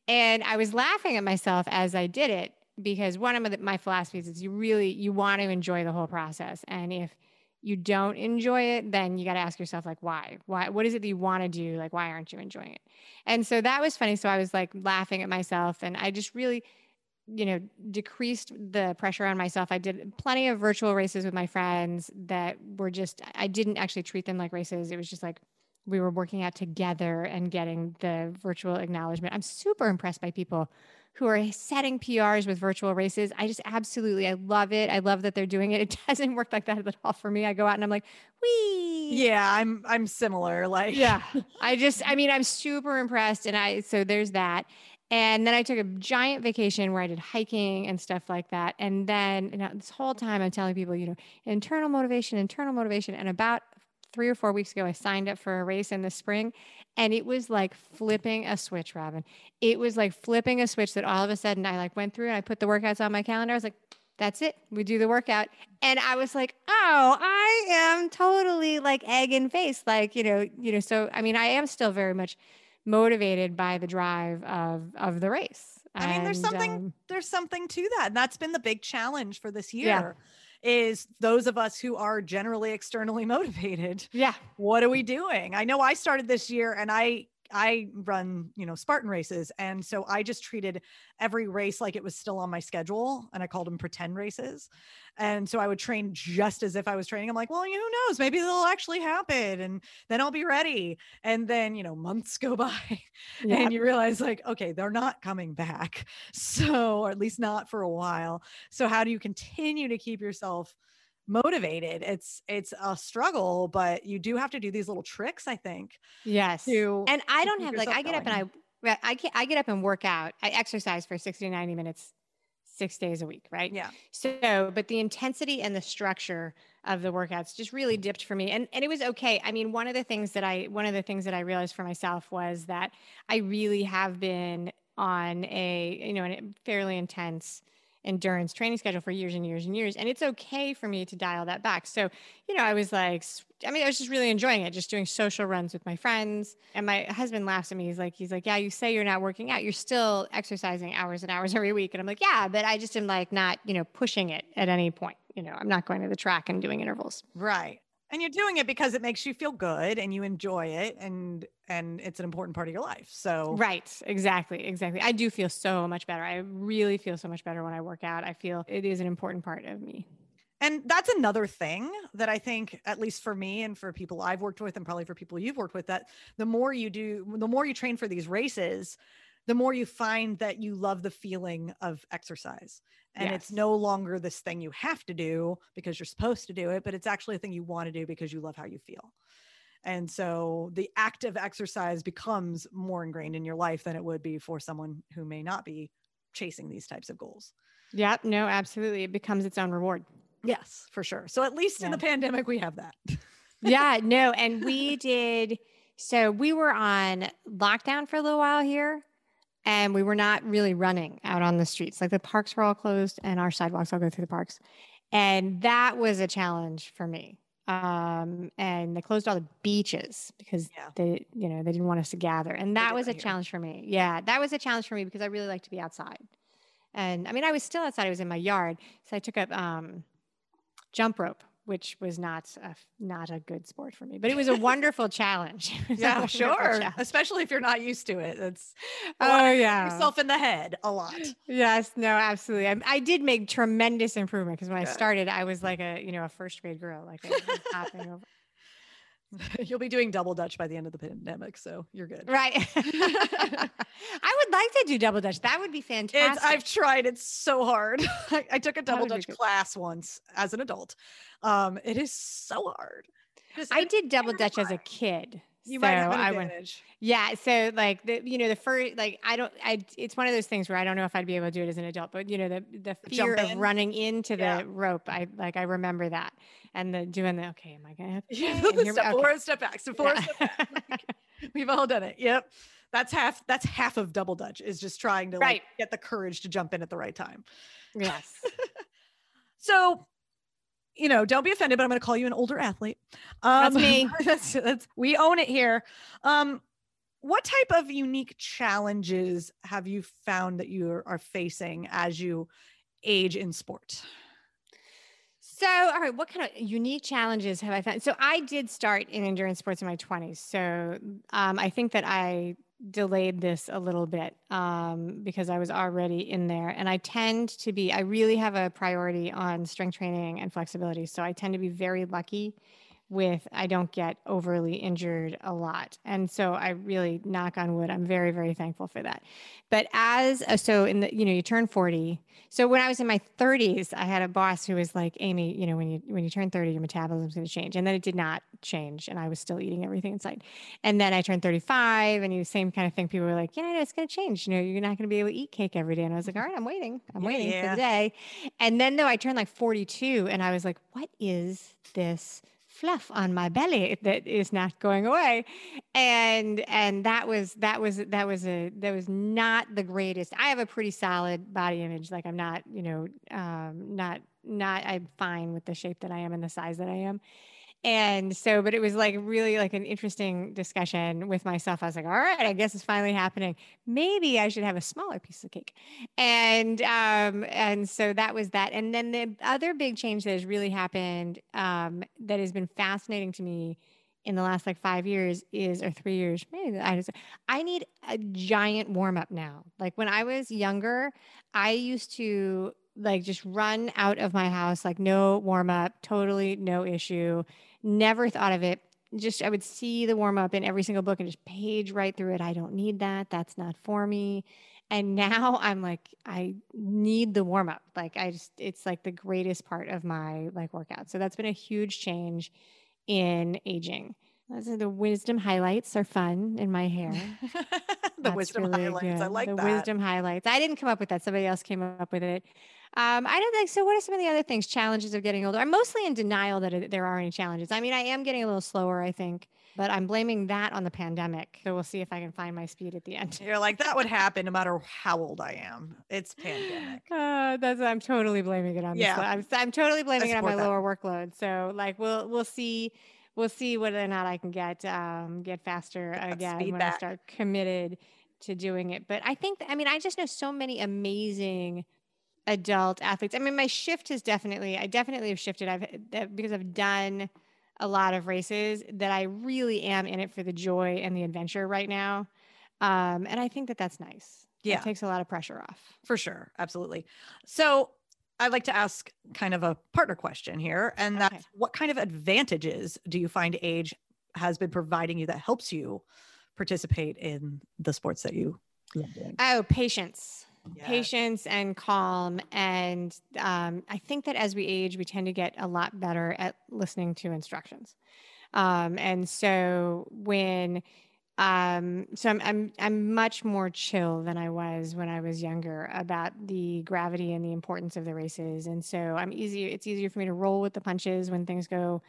And I was laughing at myself as I did it because one of my philosophies is you really you want to enjoy the whole process. And if you don't enjoy it, then you got to ask yourself like why? Why what is it that you want to do? Like why aren't you enjoying it? And so that was funny. So I was like laughing at myself and I just really you know, decreased the pressure on myself. I did plenty of virtual races with my friends that were just, I didn't actually treat them like races. It was just like we were working out together and getting the virtual acknowledgement. I'm super impressed by people who are setting PRs with virtual races. I just absolutely, I love it. I love that they're doing it. It doesn't work like that at all for me. I go out and I'm like, wee. Yeah, I'm I'm similar. Like Yeah. I just, I mean, I'm super impressed. And I, so there's that. And then I took a giant vacation where I did hiking and stuff like that. And then you know, this whole time I'm telling people, you know, internal motivation, internal motivation. And about three or four weeks ago, I signed up for a race in the spring. And it was like flipping a switch, Robin. It was like flipping a switch that all of a sudden I like went through and I put the workouts on my calendar. I was like, that's it. We do the workout. And I was like, oh, I am totally like egg in face. Like, you know, you know, so I mean, I am still very much motivated by the drive of of the race. I mean, there's And, something um, there's something to that. And that's been the big challenge for this Yeah. year is those of us who are generally externally motivated. yeah. What are we doing? I know I started this year and I I run, you know, Spartan races. And so I just treated every race like it was still on my schedule and I called them pretend races. And so I would train just as if I was training. I'm like, well, who knows? Maybe they'll actually happen and then I'll be ready. And then, you know, months go by Yeah. and you realize like okay they're not coming back so or at least not for a while so how do you continue to keep yourself motivated it's it's a struggle but you do have to do these little tricks i think Yes. to And I don't have like I get up and I I get, I get up and work out. I exercise for 60 to 90 minutes 6 days a week, right? yeah So, but the intensity and the structure of the workouts just really dipped for me. And and it was okay. I mean, one of the things that I one of the things that I realized for myself was that I really have been on a, you know, a fairly intense endurance training schedule for years and years and years. And it's okay for me to dial that back. So, you know, I was like, I mean, I was just really enjoying it, just doing social runs with my friends. And my husband laughs at me. He's like, he's like, yeah, you say you're not working out. You're still exercising hours and hours every week. And I'm like, yeah, but I just am like not, you know, pushing it at any point. You know, I'm not going to the track and doing intervals. right and you're doing it because it makes you feel good and you enjoy it and and it's an important part of your life so Right. Exactly. Exactly. I do feel so much better. I really feel so much better when I work out. I feel it is an important part of me. And that's another thing that I think, at least for me and for people I've worked with, and probably for people you've worked with, that the more you do, the more you train for these races, the more you find that you love the feeling of exercise. And it's no longer this thing you have to do because you're supposed to do it, but it's actually a thing you want to do because you love how you feel. And so the act of exercise becomes more ingrained in your life than it would be for someone who may not be chasing these types of goals. Yep. No, absolutely. It becomes its own reward. Yes, for sure. So at least in the pandemic, we have that. yeah, no. And we did, so we were on lockdown for a little while here and we were not really running out on the streets. Like the parks were all closed and our sidewalks all go through the parks. And that was a challenge for me. Um, and they closed all the beaches because Yeah. they, you know, they didn't want us to gather. And that was a here. challenge for me. Yeah, that was a challenge for me because I really like to be outside. And I mean, I was still outside. I was in my yard. So I took up um, jump rope, which was not a, not a good sport for me, but it was a wonderful challenge. It was a Yeah, wonderful sure. challenge. Especially if you're not used to it. It's Oh yeah. yourself in the head a lot. Yes, no, absolutely. I, I did make tremendous improvement because when I started, I was like a you know a first grade girl, like hopping over. You'll be doing double dutch by the end of the pandemic, so you're good. Right. I would like to do double dutch. That would be fantastic. It's, I've tried. It's so hard. I, I took a double dutch class once as an adult. Um, it is so hard. Just- I did double dutch as a kid. You so might have an advantage. Yeah, so like the you know the first like I don't I it's one of those things where I don't know if I'd be able to do it as an adult, but you know the the fear of running into the Yeah. rope, I like I remember that and the doing the okay, am I gonna have Yeah, here we- step okay. forward, step back, step forward, Yeah. step back. We've all done it. Yep. That's half that's half of double dutch is just trying to like get the courage to jump in at the right time. yes. So, you know, don't be offended, but I'm going to call you an older athlete. Um, That's me. that's, that's we own it here. Um, what type of unique challenges have you found that you are, are facing as you age in sport? So, all right, what kind of unique challenges have I found? So, I did start in endurance sports in my 20s. So, um, I think that I delayed this a little bit um, because I was already in there. And I tend to be, I really have a priority on strength training and flexibility. So, I tend to be very lucky with I don't get overly injured a lot. And so I really knock on wood. I'm very, very thankful for that. But as a, so in the, you know, you turn 40. So when I was in my 30s, I had a boss who was like, Amy, you know, when you when you turn 30, your metabolism's going to change. And then it did not change. And I was still eating everything inside. And then I turned 35 and the same kind of thing. People were like, yeah, know, it's going to change. You know, you're not going to be able to eat cake every day. And I was like, all right, I'm waiting. I'm Yeah, waiting yeah. for the day. And then though I turned like 42 and I was like, what is this fluff on my belly that is not going away? And and that was that was that was a that was not the greatest. I have a pretty solid body image. Like I'm not, you know, um, not not I'm fine with the shape that I am and the size that I am. And so, but it was like really like an interesting discussion with myself. I was like, all right, I guess it's finally happening. Maybe I should have a smaller piece of cake. And um, and so that was that. And then the other big change that has really happened um, that has been fascinating to me in the last like five years is or three years, maybe I just I need a giant warm up now. Like when I was younger, I used to like just run out of my house, like no warm up, totally no issue. Never thought of it. Just I would see the warm up in every single book and just page right through it. I don't need that. That's not for me. And now I'm like, I need the warm up. Like I just, it's like the greatest part of my like workout. So that's been a huge change in aging. Those are the wisdom highlights are fun in my hair. the That's wisdom really highlights. I like the that. wisdom highlights. I didn't come up with that. Somebody else came up with it. Um, I don't think so. What are some of the other things? Challenges of getting older. I'm mostly in denial that there are any challenges. I mean, I am getting a little slower, I think, but I'm blaming that on the pandemic. So we'll see if I can find my speed at the end. You're like, that would happen no matter how old I am. It's pandemic. Uh, that's I'm totally blaming it on. Yeah. I'm, I'm totally blaming it on my that. lower workload. So like we'll we'll see we'll see whether or not I can get um, get faster again speed when. I start committed to doing it. But I think I mean I just know so many amazing adult athletes. I mean my shift has definitely I definitely have shifted. I've because I've done a lot of races that I really am in it for the joy and the adventure right now. Um, and I think that that's nice. Yeah. It takes a lot of pressure off. For sure. Absolutely. So I'd like to ask kind of a partner question here. And that's Okay. what kind of advantages do you find age has been providing you that helps you participate in the sports that you love doing? Oh, patience. Patience and calm. And um, I think that as we age, we tend to get a lot better at listening to instructions. Um, and so when um, so I'm, I'm I'm much more chill than I was when I was younger about the gravity and the importance of the races. And so I'm easier. It's easier for me to roll with the punches when things go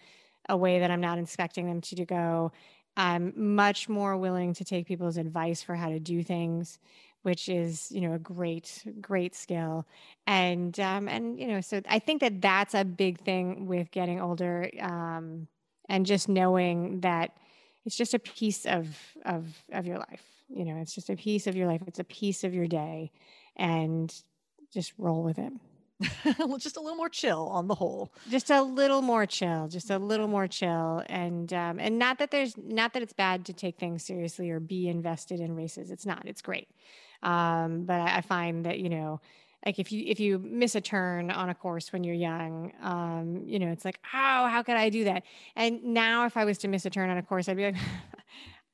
a way that I'm not expecting them to go. I'm much more willing to take people's advice for how to do things, which is you know a great great skill. And um, and you know so I think that that's a big thing with getting older, um, and just knowing that it's just a piece of of of your life. You know, it's just a piece of your life. It's a piece of your day, and just roll with it. just a little more chill on the whole. just a little more chill just a little more chill and um, and not that there's not that it's bad to take things seriously or be invested in races it's not it's great um, but I, I find that you know like if you if you miss a turn on a course when you're young um, you know it's like oh how could i do that and now if i was to miss a turn on a course i'd be like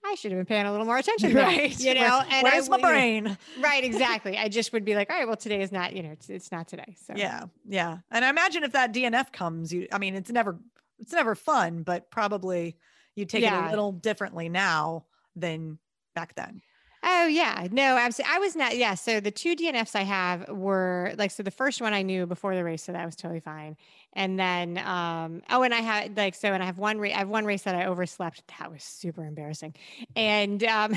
I should have been paying a little more attention, Right. You know, Where- and I where's my you know, brain? right, exactly. I just would be like, all right, well, today is not, you know, it's, it's not today. So Yeah. Yeah. And I imagine if that DNF comes, you, I mean, it's never, it's never fun, but probably you take it a little differently now than back then. Oh yeah, no, absolutely. I was not. Yeah, so the two DNFs I have were like so. The first one I knew before the race, so that was totally fine. And then, um, oh, and I had like so, and I have one race. I have one race that I overslept. That was super embarrassing. And um,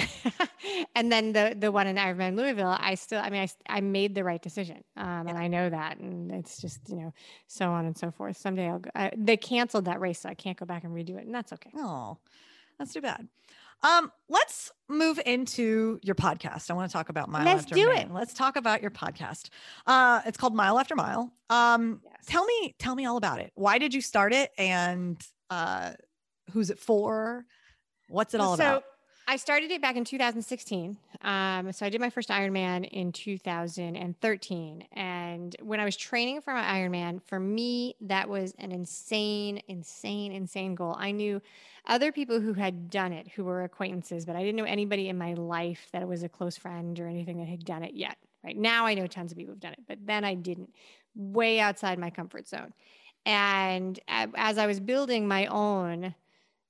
and then the the one in Ironman Louisville, I still, I mean, I I made the right decision, um, and I know that, and it's just you know so on and so forth. Someday I'll go. I, they canceled that race, so I can't go back and redo it, and that's okay. Oh, that's too bad. Um, let's move into your podcast. I want to talk about Mile Let's After do Mile. it. Let's talk about your podcast. Uh, it's called Mile After Mile. Um, Yes. tell me, tell me all about it. Why did you start it, and uh, who's it for? What's it all so, about? I started it back in 2016. Um, so I did my first Ironman in 2013. And when I was training for my Ironman, for me, that was an insane, insane, insane goal. I knew other people who had done it who were acquaintances, but I didn't know anybody in my life that was a close friend or anything that had done it yet. Right now, I know tons of people who've done it, but then I didn't. Way outside my comfort zone. And as I was building my own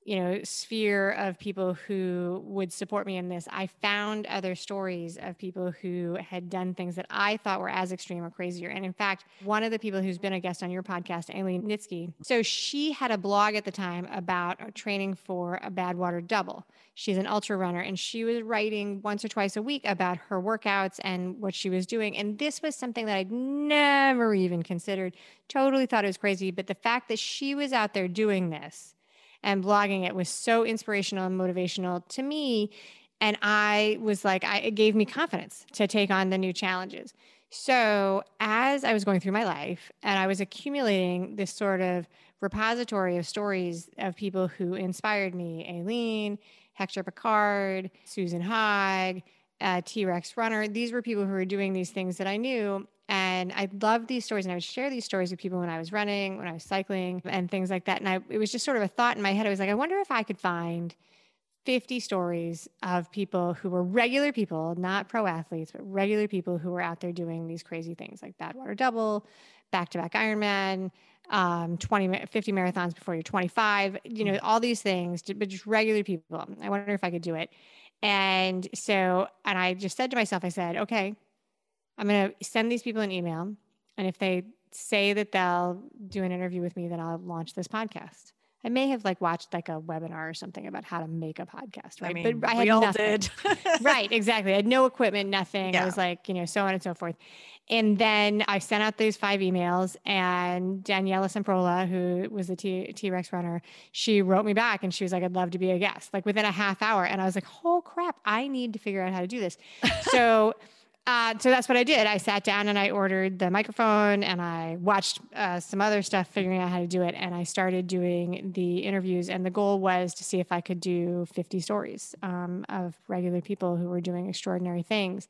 you know sphere of people who would support me in this. I found other stories of people who had done things that i thought were as extreme or crazier. And in fact one of the people who's been a guest on your podcast aileen nitsky so she had a blog at the time about training for a badwater double. She's an ultra runner and she was writing once or twice a week about her workouts and what she was doing. And this was something that i'd never even considered. Totally thought it was crazy but the fact that she was out there doing this and blogging it was so inspirational and motivational to me. And I was like, I, it gave me confidence to take on the new challenges. So as I was going through my life and I was accumulating this sort of repository of stories of people who inspired me, Aileen, Hector Picard, Susan Haag, uh, T Rex Runner. These were people who were doing these things that I knew. And I loved these stories, and I would share these stories with people when I was running, when I was cycling, and things like that. And I, it was just sort of a thought in my head. I was like, I wonder if I could find 50 stories of people who were regular people, not pro athletes, but regular people who were out there doing these crazy things like Badwater Double, back to back Ironman, um, 20, 50 marathons before you're 25, you know, mm. all these things, but just regular people. I wonder if I could do it. And so, and I just said to myself, I said, okay, I'm going to send these people an email. And if they say that they'll do an interview with me, then I'll launch this podcast. I may have like watched like a webinar or something about how to make a podcast, right? I mean, but I had we all nothing. did. right, exactly. I had no equipment, nothing. Yeah. I was like, you know, so on and so forth. And then I sent out those five emails, and Daniela Semprola, who was the T Rex runner, she wrote me back and she was like, I'd love to be a guest, like within a half hour. And I was like, oh crap, I need to figure out how to do this. So uh, so that's what I did. I sat down and I ordered the microphone and I watched uh, some other stuff, figuring out how to do it. And I started doing the interviews. And the goal was to see if I could do 50 stories um, of regular people who were doing extraordinary things.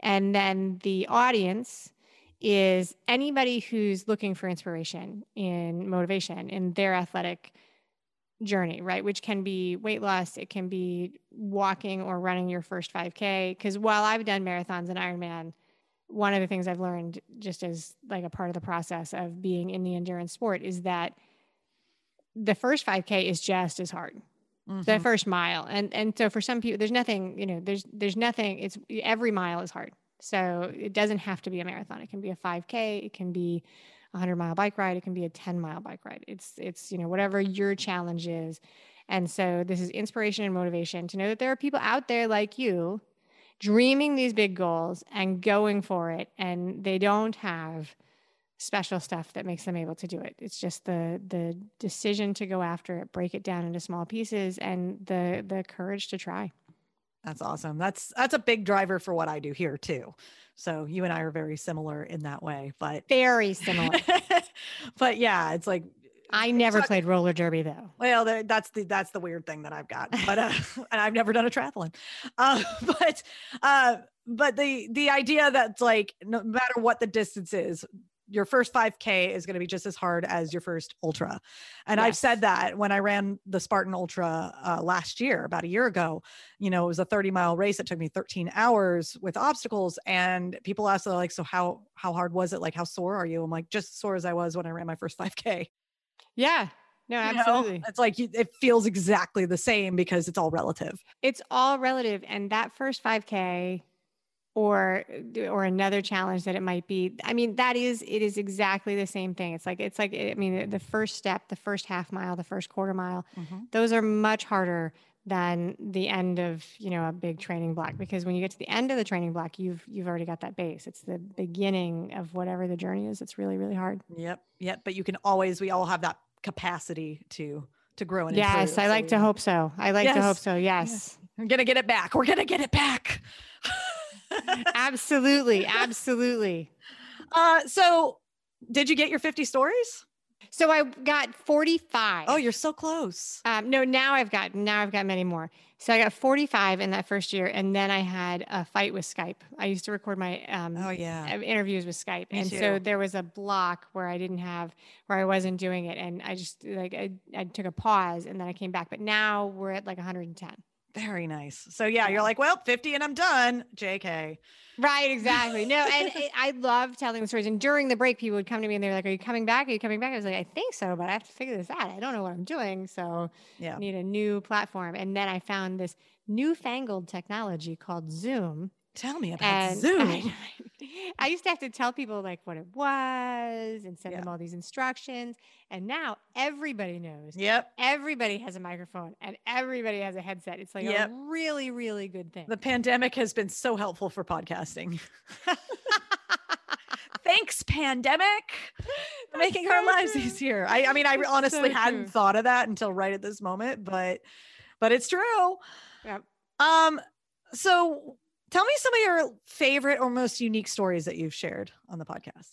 And then the audience is anybody who's looking for inspiration in motivation in their athletic journey, right? Which can be weight loss, it can be walking or running your first 5K. Because while I've done marathons and Ironman, one of the things I've learned just as like a part of the process of being in the endurance sport is that the first 5K is just as hard. Mm-hmm. The first mile. And and so for some people there's nothing, you know, there's there's nothing it's every mile is hard. So it doesn't have to be a marathon. It can be a 5K, it can be 100 mile bike ride, it can be a 10 mile bike ride. It's it's you know whatever your challenge is. And so this is inspiration and motivation to know that there are people out there like you dreaming these big goals and going for it and they don't have special stuff that makes them able to do it. It's just the the decision to go after it, break it down into small pieces and the the courage to try. That's awesome. That's that's a big driver for what I do here too. So you and I are very similar in that way, but very similar. but yeah, it's like I never played roller derby though. Well, that's the that's the weird thing that I've got, but uh, and I've never done a triathlon. Uh, but uh, but the the idea that's like no matter what the distance is, your first 5k is going to be just as hard as your first ultra and yes. i've said that when i ran the spartan ultra uh, last year about a year ago you know it was a 30 mile race it took me 13 hours with obstacles and people ask like so how how hard was it like how sore are you i'm like just as sore as i was when i ran my first 5k yeah no, absolutely. You know, it's like it feels exactly the same because it's all relative. It's all relative. And that first 5K or uh, or another challenge that it might be i mean that is it is exactly the same thing. It's like it's like eh, i mean eh, the first step the first half mile the first quarter mile mm-hmm. those are much harder than the end of you know a big training block because when you get to the end of the training block you've you've already got that base. It's the beginning of whatever the journey is. It's really really hard. Yep yep but you can always we all have that capacity to to grow and yes improve, i like to hope so. I like yes. to hope so yes. yes. We're gonna get it back. We're gonna get it back absolutely. Absolutely. Uh, so did you get your 50 stories? So I got 45. Oh, you're so close. Um, no, now I've got now I've got many more. So I got 45 in that first year, and then I had a fight with Skype. I used to record my um, Oh yeah. uh, interviews with Skype, Me and too. so there was a block where I didn't have where I wasn't doing it, and I just like I, I took a pause, and then I came back. But now we're at like 110. Very nice. So yeah, you're like, well, 50 and I'm done. JK. Right, exactly. No, and it, I love telling the stories. And during the break, people would come to me and they're like, "Are you coming back? Are you coming back?" I was like, "I think so, but I have to figure this out. I don't know what I'm doing, so Yeah. I need a new platform." And then I found this newfangled technology called Zoom. Tell me about And Zoom. I, I used to have to tell people like what it was and send Yeah. them all these instructions. And now everybody knows. Yep. Everybody has a microphone and everybody has a headset. It's like Yep. a really, really good thing. The pandemic has been so helpful for podcasting. Thanks, pandemic, for making our lives true. easier. I, I mean, I honestly so hadn't true. thought of that until right at this moment, but but it's true. Yep. Um, so tell me some of your favorite or most unique stories that you've shared on the podcast.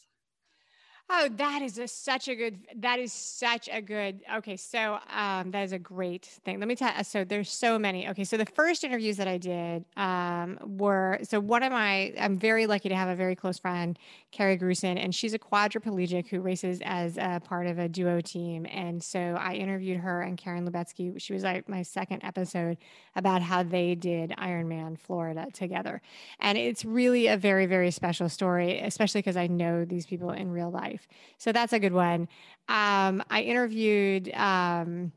Oh, that is a, such a good. That is such a good. Okay, so um, that is a great thing. Let me tell. You, So there's so many. Okay, so the first interviews that I did um, were so one of my. I'm very lucky to have a very close friend, Carrie Grusin, and she's a quadriplegic who races as a part of a duo team. And so I interviewed her and Karen Lubetsky. She was like my second episode about how they did Ironman Florida together. And it's really a very, very special story, especially because I know these people in real life. So that's a good one. Um, I interviewed um,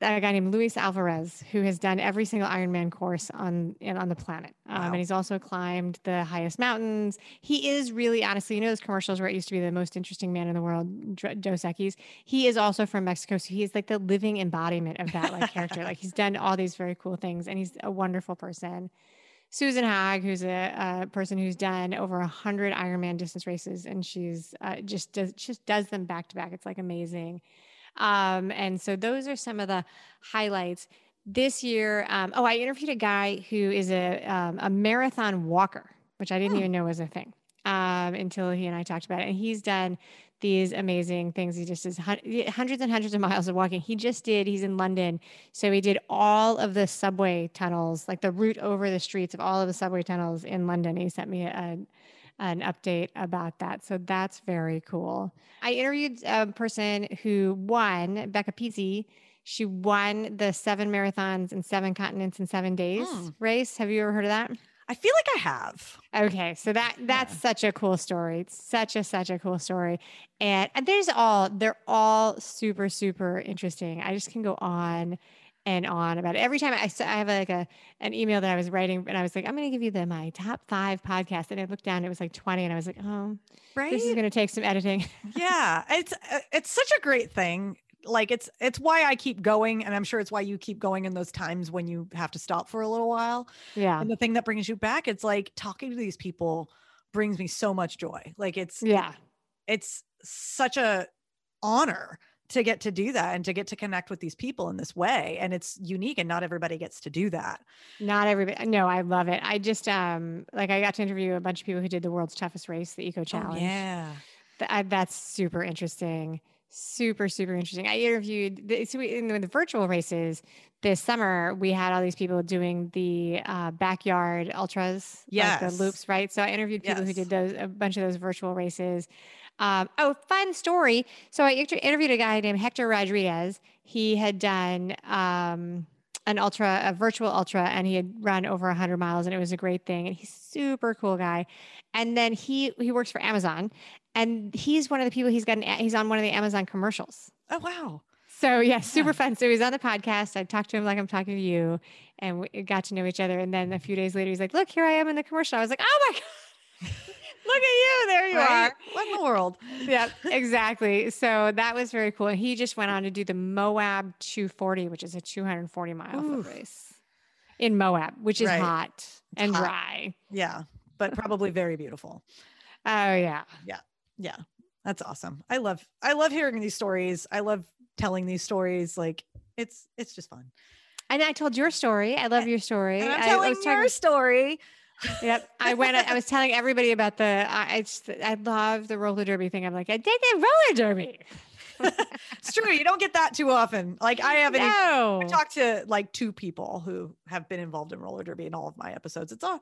a guy named Luis Alvarez, who has done every single Ironman course on in, on the planet, um, Wow. and he's also climbed the highest mountains. He is really, honestly, you know those commercials where it used to be the most interesting man in the world, Dos Equis. He is also from Mexico, so he's like the living embodiment of that like character. Like he's done all these very cool things, and he's a wonderful person. Susan Haag, who's a, a person who's done over a hundred Ironman distance races, and she's uh, just does just does them back to back. It's like amazing. Um, and so those are some of the highlights this year. Um, oh, I interviewed a guy who is a um, a marathon walker, which I didn't Hmm. even know was a thing um, until he and I talked about it. And he's done these amazing things. He just hun- hundreds and hundreds of miles of walking. He just did. He's in London, so he did all of the subway tunnels, like the route over the streets of all of the subway tunnels in London. He sent me a, an update about that. So that's very cool. I interviewed a person who won, Becca Pizzi. She won the seven marathons in seven continents in seven days Hmm. race. Have you ever heard of that? I feel like I have. Okay, so that that's Yeah. such a cool story. It's such a such a cool story, and and there's all they're all super super interesting. I just can go on and on about it. Every time I, I have like a an email that I was writing, and I was like, I'm going to give you the my top five podcasts, and I looked down, it was like 20, and I was like, oh, Right. this is going to take some editing. yeah. It's it's such a great thing. Like it's it's why I keep going, and I'm sure it's why you keep going in those times when you have to stop for a little while. yeah, And the thing that brings you back, it's like talking to these people brings me so much joy. Like it's yeah, it's such a honor to get to do that and to get to connect with these people in this way and it's unique and not everybody gets to do that not everybody. No, I love it. I just um like I got to interview a bunch of people who did the world's toughest race, the Eco Challenge. Oh, yeah Th- I, that's super interesting. Super, super interesting. I interviewed the, so we, in the, the virtual races this summer. We had all these people doing the uh, backyard ultras, like the loops, right? So I interviewed people who did those a bunch of those virtual races. Um, oh, fun story! So I inter- interviewed a guy named Hector Rodriguez. He had done um, an ultra, a virtual ultra, and he had run over 100 miles, and it was a great thing. And he's super cool guy. And then he he works for Amazon, and he's one of the people he's got. An, he's on one of the Amazon commercials. oh wow So yeah, super Yeah. fun. So he's on the podcast. I talked to him like I'm talking to you, and we got to know each other. And then a few days later, he's like, "Look, here I am in the commercial." I was like, "Oh my god, look at you! There you right are." What in the world yeah, exactly. So that was very cool. He just went on to do the Moab 240, which is a 240 mile foot race in Moab, which is Right. hot and hot. dry. yeah but probably very beautiful Oh yeah. yeah Yeah. that's awesome i love i love hearing these stories i love telling these stories like it's it's just fun And I told your story. I love your story. and i'm I- I telling was talking- your story Yep. I went, I was telling everybody about the, I, I just, I love the roller derby thing. I'm like, I did the roller derby. it's true. You don't get that too often. Like I haven't even- No. I talked to like two people who have been involved in roller derby in all of my episodes. It's all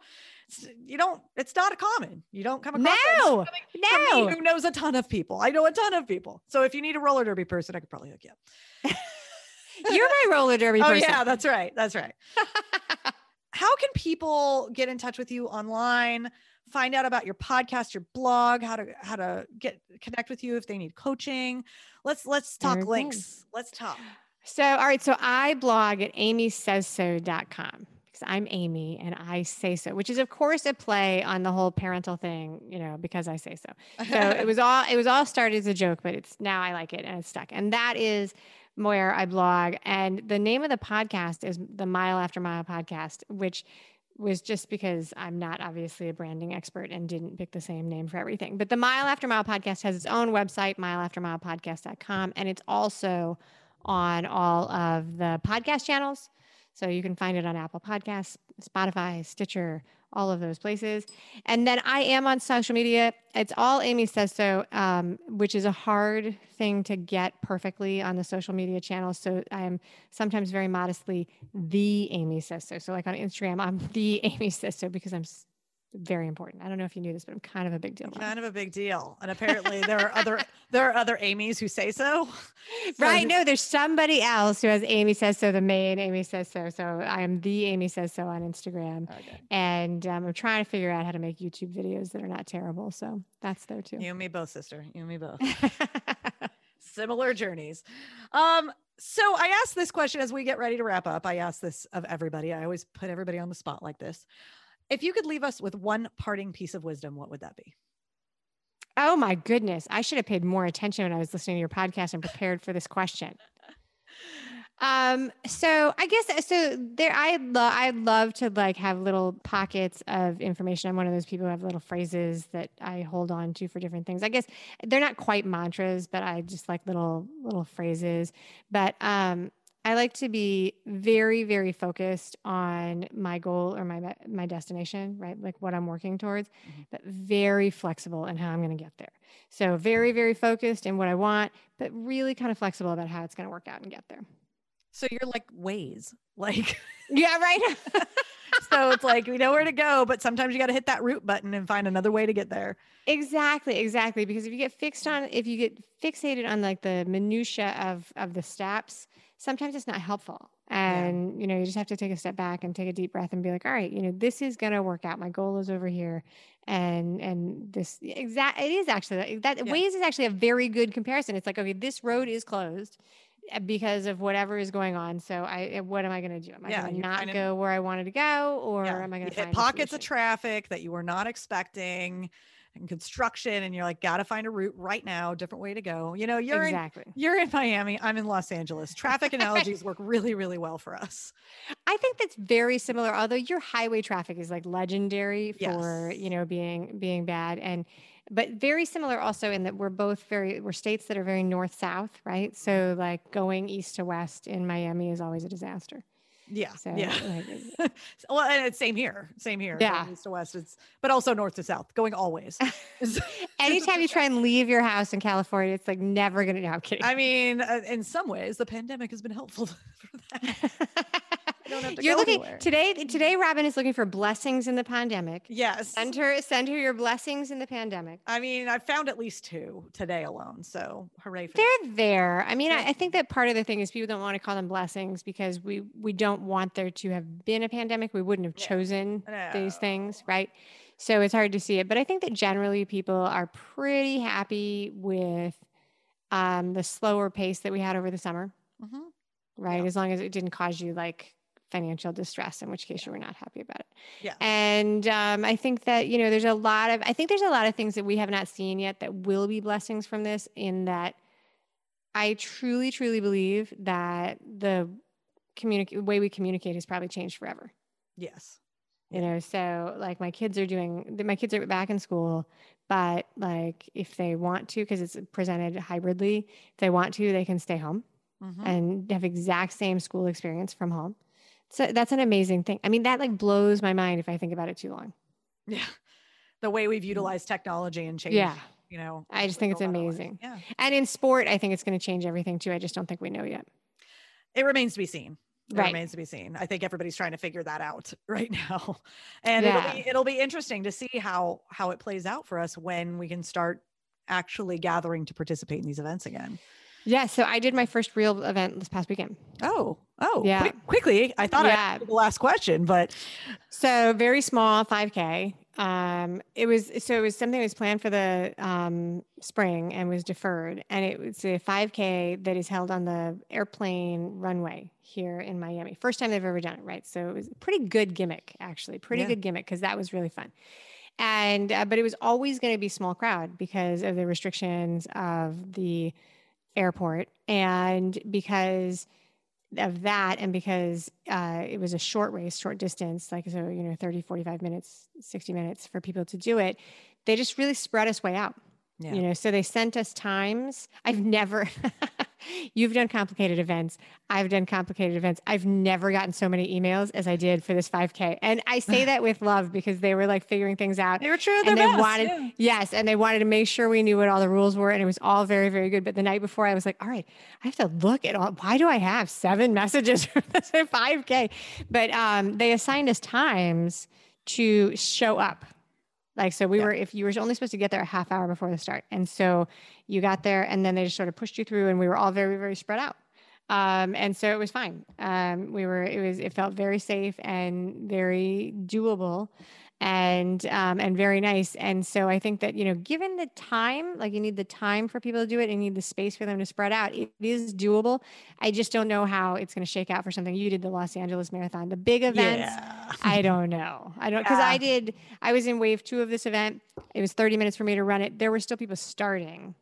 it's, you don't it's not a common. You don't come across. No. It's coming from me No. who knows a ton of people. I know a ton of people. So if you need a roller derby person, I could probably hook you up. You're my roller derby Oh person. yeah, that's right. That's right. How can people get in touch with you online? Find out about your podcast, your blog, how to how to get connect with you if they need coaching. Let's let's talk good. links. Let's talk. So, all right. So I blog at amysaysso.com because I'm Amy and I say so, which is of course a play on the whole parental thing, you know, because I say so. So it was all it was all started as a joke, but it's now I like it and it's stuck. And that is where I blog. And the name of the podcast is the Mile After Mile podcast, which was just because I'm not obviously a branding expert and didn't pick the same name for everything. But the Mile After Mile podcast has its own website, mileaftermilepodcast.com, and it's also on all of the podcast channels. So you can find it on Apple Podcasts, Spotify, Stitcher, all of those places. And then I am on social media. It's all Amy says so, um, which is a hard thing to get perfectly on the social media channels. So I am sometimes very modestly the Amy says so. So like on Instagram, I'm the Amy says so because I'm very important. I don't know if you knew this, but I'm kind of a big deal. kind of a big deal. And apparently there are other there are other Amy's who say so. So Right. No, there's somebody else who has Amy Says So, the main Amy Says So. So I am the Amy Says So on Instagram. Okay. And um, I'm trying to figure out how to make YouTube videos that are not terrible. So that's there too. You and me both, sister. You and me both. Similar journeys. Um, so I asked this question as we get ready to wrap up. I ask this of everybody. I always put everybody on the spot like this. If you could leave us with one parting piece of wisdom, what would that be? oh my goodness. I should have paid more attention when I was listening to your podcast and prepared for this question. Um, so I guess so there I love I love to like have little pockets of information. I'm one of those people who have little phrases that I hold on to for different things. I guess they're not quite mantras, but I just like little little phrases. But um I like to be very, very focused on my goal or my my destination, right? Like what I'm working towards, Mhm. but very flexible in how I'm going to get there. So very, very focused in what I want, but really kind of flexible about how it's going to work out and get there. So you're like Waze, like Yeah, right. so it's like we know where to go, but sometimes you got to hit that route button and find another way to get there. exactly, exactly. Because if you get fixed on, if you get fixated on like the minutia of of the steps, sometimes it's not helpful. And you know, you just have to take a step back and take a deep breath and be like, all right, you know, this is gonna work out. My goal is over here, and and this exact it is actually that Yeah. Waze is actually a very good comparison. It's like, okay, this road is closed because of whatever is going on. So I, uh, what am I going to do? Am I Yeah, going to not go where I wanted to go, or Yeah, am I going to hit pockets of traffic that you were not expecting and construction and you're like gotta find a route right now different way to go you know you're in exactly. you're in miami i'm in los angeles traffic analogies work really really well for us I think that's very similar. Although your highway traffic is like legendary for Yes. you know being being bad, and but very similar also in that we're both very we're states that are very north south, right? Mm-hmm. So like going east to west in Miami is always a disaster. Yeah So yeah like, well and it's same here same here going Yeah. east to west it's but also north to south going always anytime you try and leave your house in California, it's like never gonna. No, I'm kidding. i mean uh, in some ways the pandemic has been helpful for that don't have to You're looking anywhere. today. Today, Robin is looking for blessings in the pandemic. yes Send her, send her your blessings in the pandemic. i mean i found at least two today alone so hooray for They're there. I mean, Yeah. I, I think that part of the thing is people don't want to call them blessings because we we don't want there to have been a pandemic. We wouldn't have chosen these things, right? So it's hard to see it. But I think that generally people are pretty happy with um, the slower pace that we had over the summer, Mhm. right? Yeah. As long as it didn't cause you like financial distress, in which case you were not happy about it. Yeah. And um, I think that, you know, there's a lot of, I think there's a lot of things that we have not seen yet that will be blessings from this, in that I truly, truly believe that the communicate way we communicate has probably changed forever. yes You know, so like my kids are doing, my kids are back in school, but like if they want to, because it's presented hybridly, if they want to, they can stay home Mhm. and have exact same school experience from home. So that's an amazing thing. I mean, that like blows my mind if I think about it too long. Yeah. The way we've utilized technology and changed, Yeah. you know. I just think it's a lot of ways. amazing. Yeah. And in sport, I think it's going to change everything too. I just don't think we know yet. It remains to be seen. It Right. remains to be seen. I think everybody's trying to figure that out right now. And Yeah. it'll be it'll be interesting to see how how it plays out for us when we can start actually gathering to participate in these events again. Yeah. So I did my first real event this past weekend. Oh, oh, Yeah. quick- quickly. I thought Yeah. I the last question, but So very small, 5K. Um, it was so it was something that was planned for the um, spring and was deferred, and it was a 5K that is held on the airplane runway here in Miami. First time they've ever done it, right? So it was a pretty good gimmick, actually, pretty Yeah. good gimmick because that was really fun. And uh, but it was always going to be small crowd because of the restrictions of the airport and because of that and because uh, it was a short race short distance like so you know 30 45 minutes 60 minutes for people to do it they just really spread us way out yeah. you know so they sent us times i've never you've done complicated events. I've done complicated events. I've never gotten so many emails as i did for this 5k and i say that with love because they were like figuring things out. They were true and they best. wanted yeah. yes and they wanted to make sure we knew what all the rules were and it was all very very good. But the night before i was like all right i have to look at all why do i have seven messages for this 5k but um, they assigned us times to show up. Like so we Yeah. were if you were only supposed to get there a half hour before the start. And so you got there and then they just sort of pushed you through and we were all very very spread out um, and so it was fine um, we were it was it felt very safe and very doable and um, and very nice. And so I think that you know, given the time, like you need the time for people to do it, and you need the space for them to spread out. It is doable. I just don't know how it's going to shake out for something. You did the Los Angeles Marathon, the big events. Yeah. I don't know. I don't because I did. I was in wave two of this event. It was 30 minutes for me to run it. There were still people starting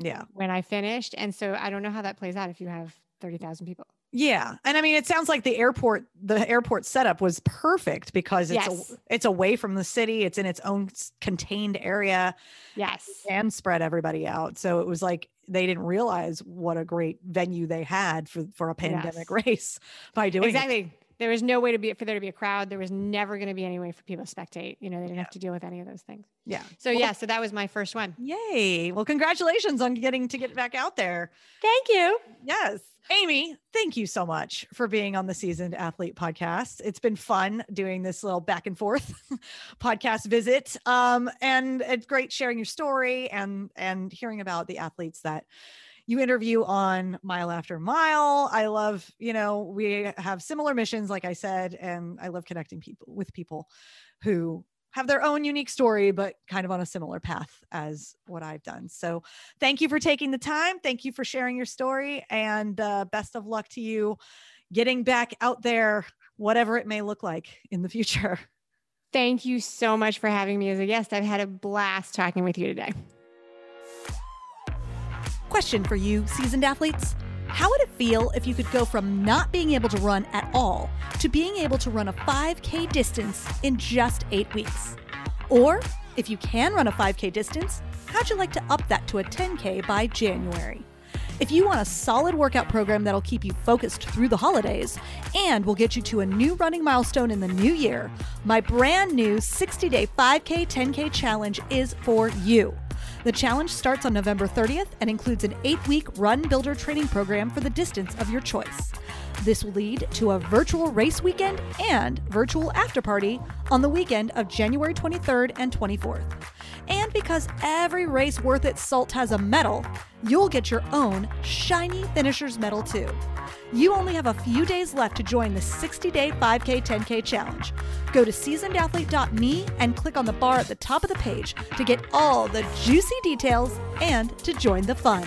yeah. when I finished, and so I don't know how that plays out if you have 30,000 people. Yeah. And I mean it sounds like the airport the airport setup was perfect because it's Yes. a, it's away from the city, it's in its own contained area Yes. and spread everybody out. So it was like they didn't realize what a great venue they had for for a pandemic Yes. race by doing it. There was no way to be for there to be a crowd. There was never going to be any way for people to spectate. You know, they didn't Yeah. have to deal with any of those things. Yeah. So Well, yeah, so that was my first one. Yay. Well, congratulations on getting to get back out there. Thank you. Yes. Amy, thank you so much for being on the Seasoned Athlete podcast. It's been fun doing this little back and forth podcast visit. Um, and it's great sharing your story and and hearing about the athletes that you interview on Mile After Mile. I love, you know, we have similar missions, like I said, and I love connecting people with people who have their own unique story, but kind of on a similar path as what I've done. So thank you for taking the time. Thank you for sharing your story and uh, best of luck to you getting back out there, whatever it may look like in the future. Thank you so much for having me as a guest. I've had a blast talking with you today. Question for you, seasoned athletes. How would it feel if you could go from not being able to run at all to being able to run a 5K distance in just eight weeks? Or if you can run a 5K distance, how'd you like to up that to a 10K by January? If you want a solid workout program that'll keep you focused through the holidays and will get you to a new running milestone in the new year, my brand new 60 day 5K 10K challenge is for you. The challenge starts on November 30th and includes an eight week run builder training program for the distance of your choice. This will lead to a virtual race weekend and virtual after party on the weekend of January 23rd and 24th. And because every race worth its salt has a medal, you'll get your own shiny finisher's medal too. You only have a few days left to join the 60 day 5K 10K challenge. Go to seasonedathlete.me and click on the bar at the top of the page to get all the juicy details and to join the fun.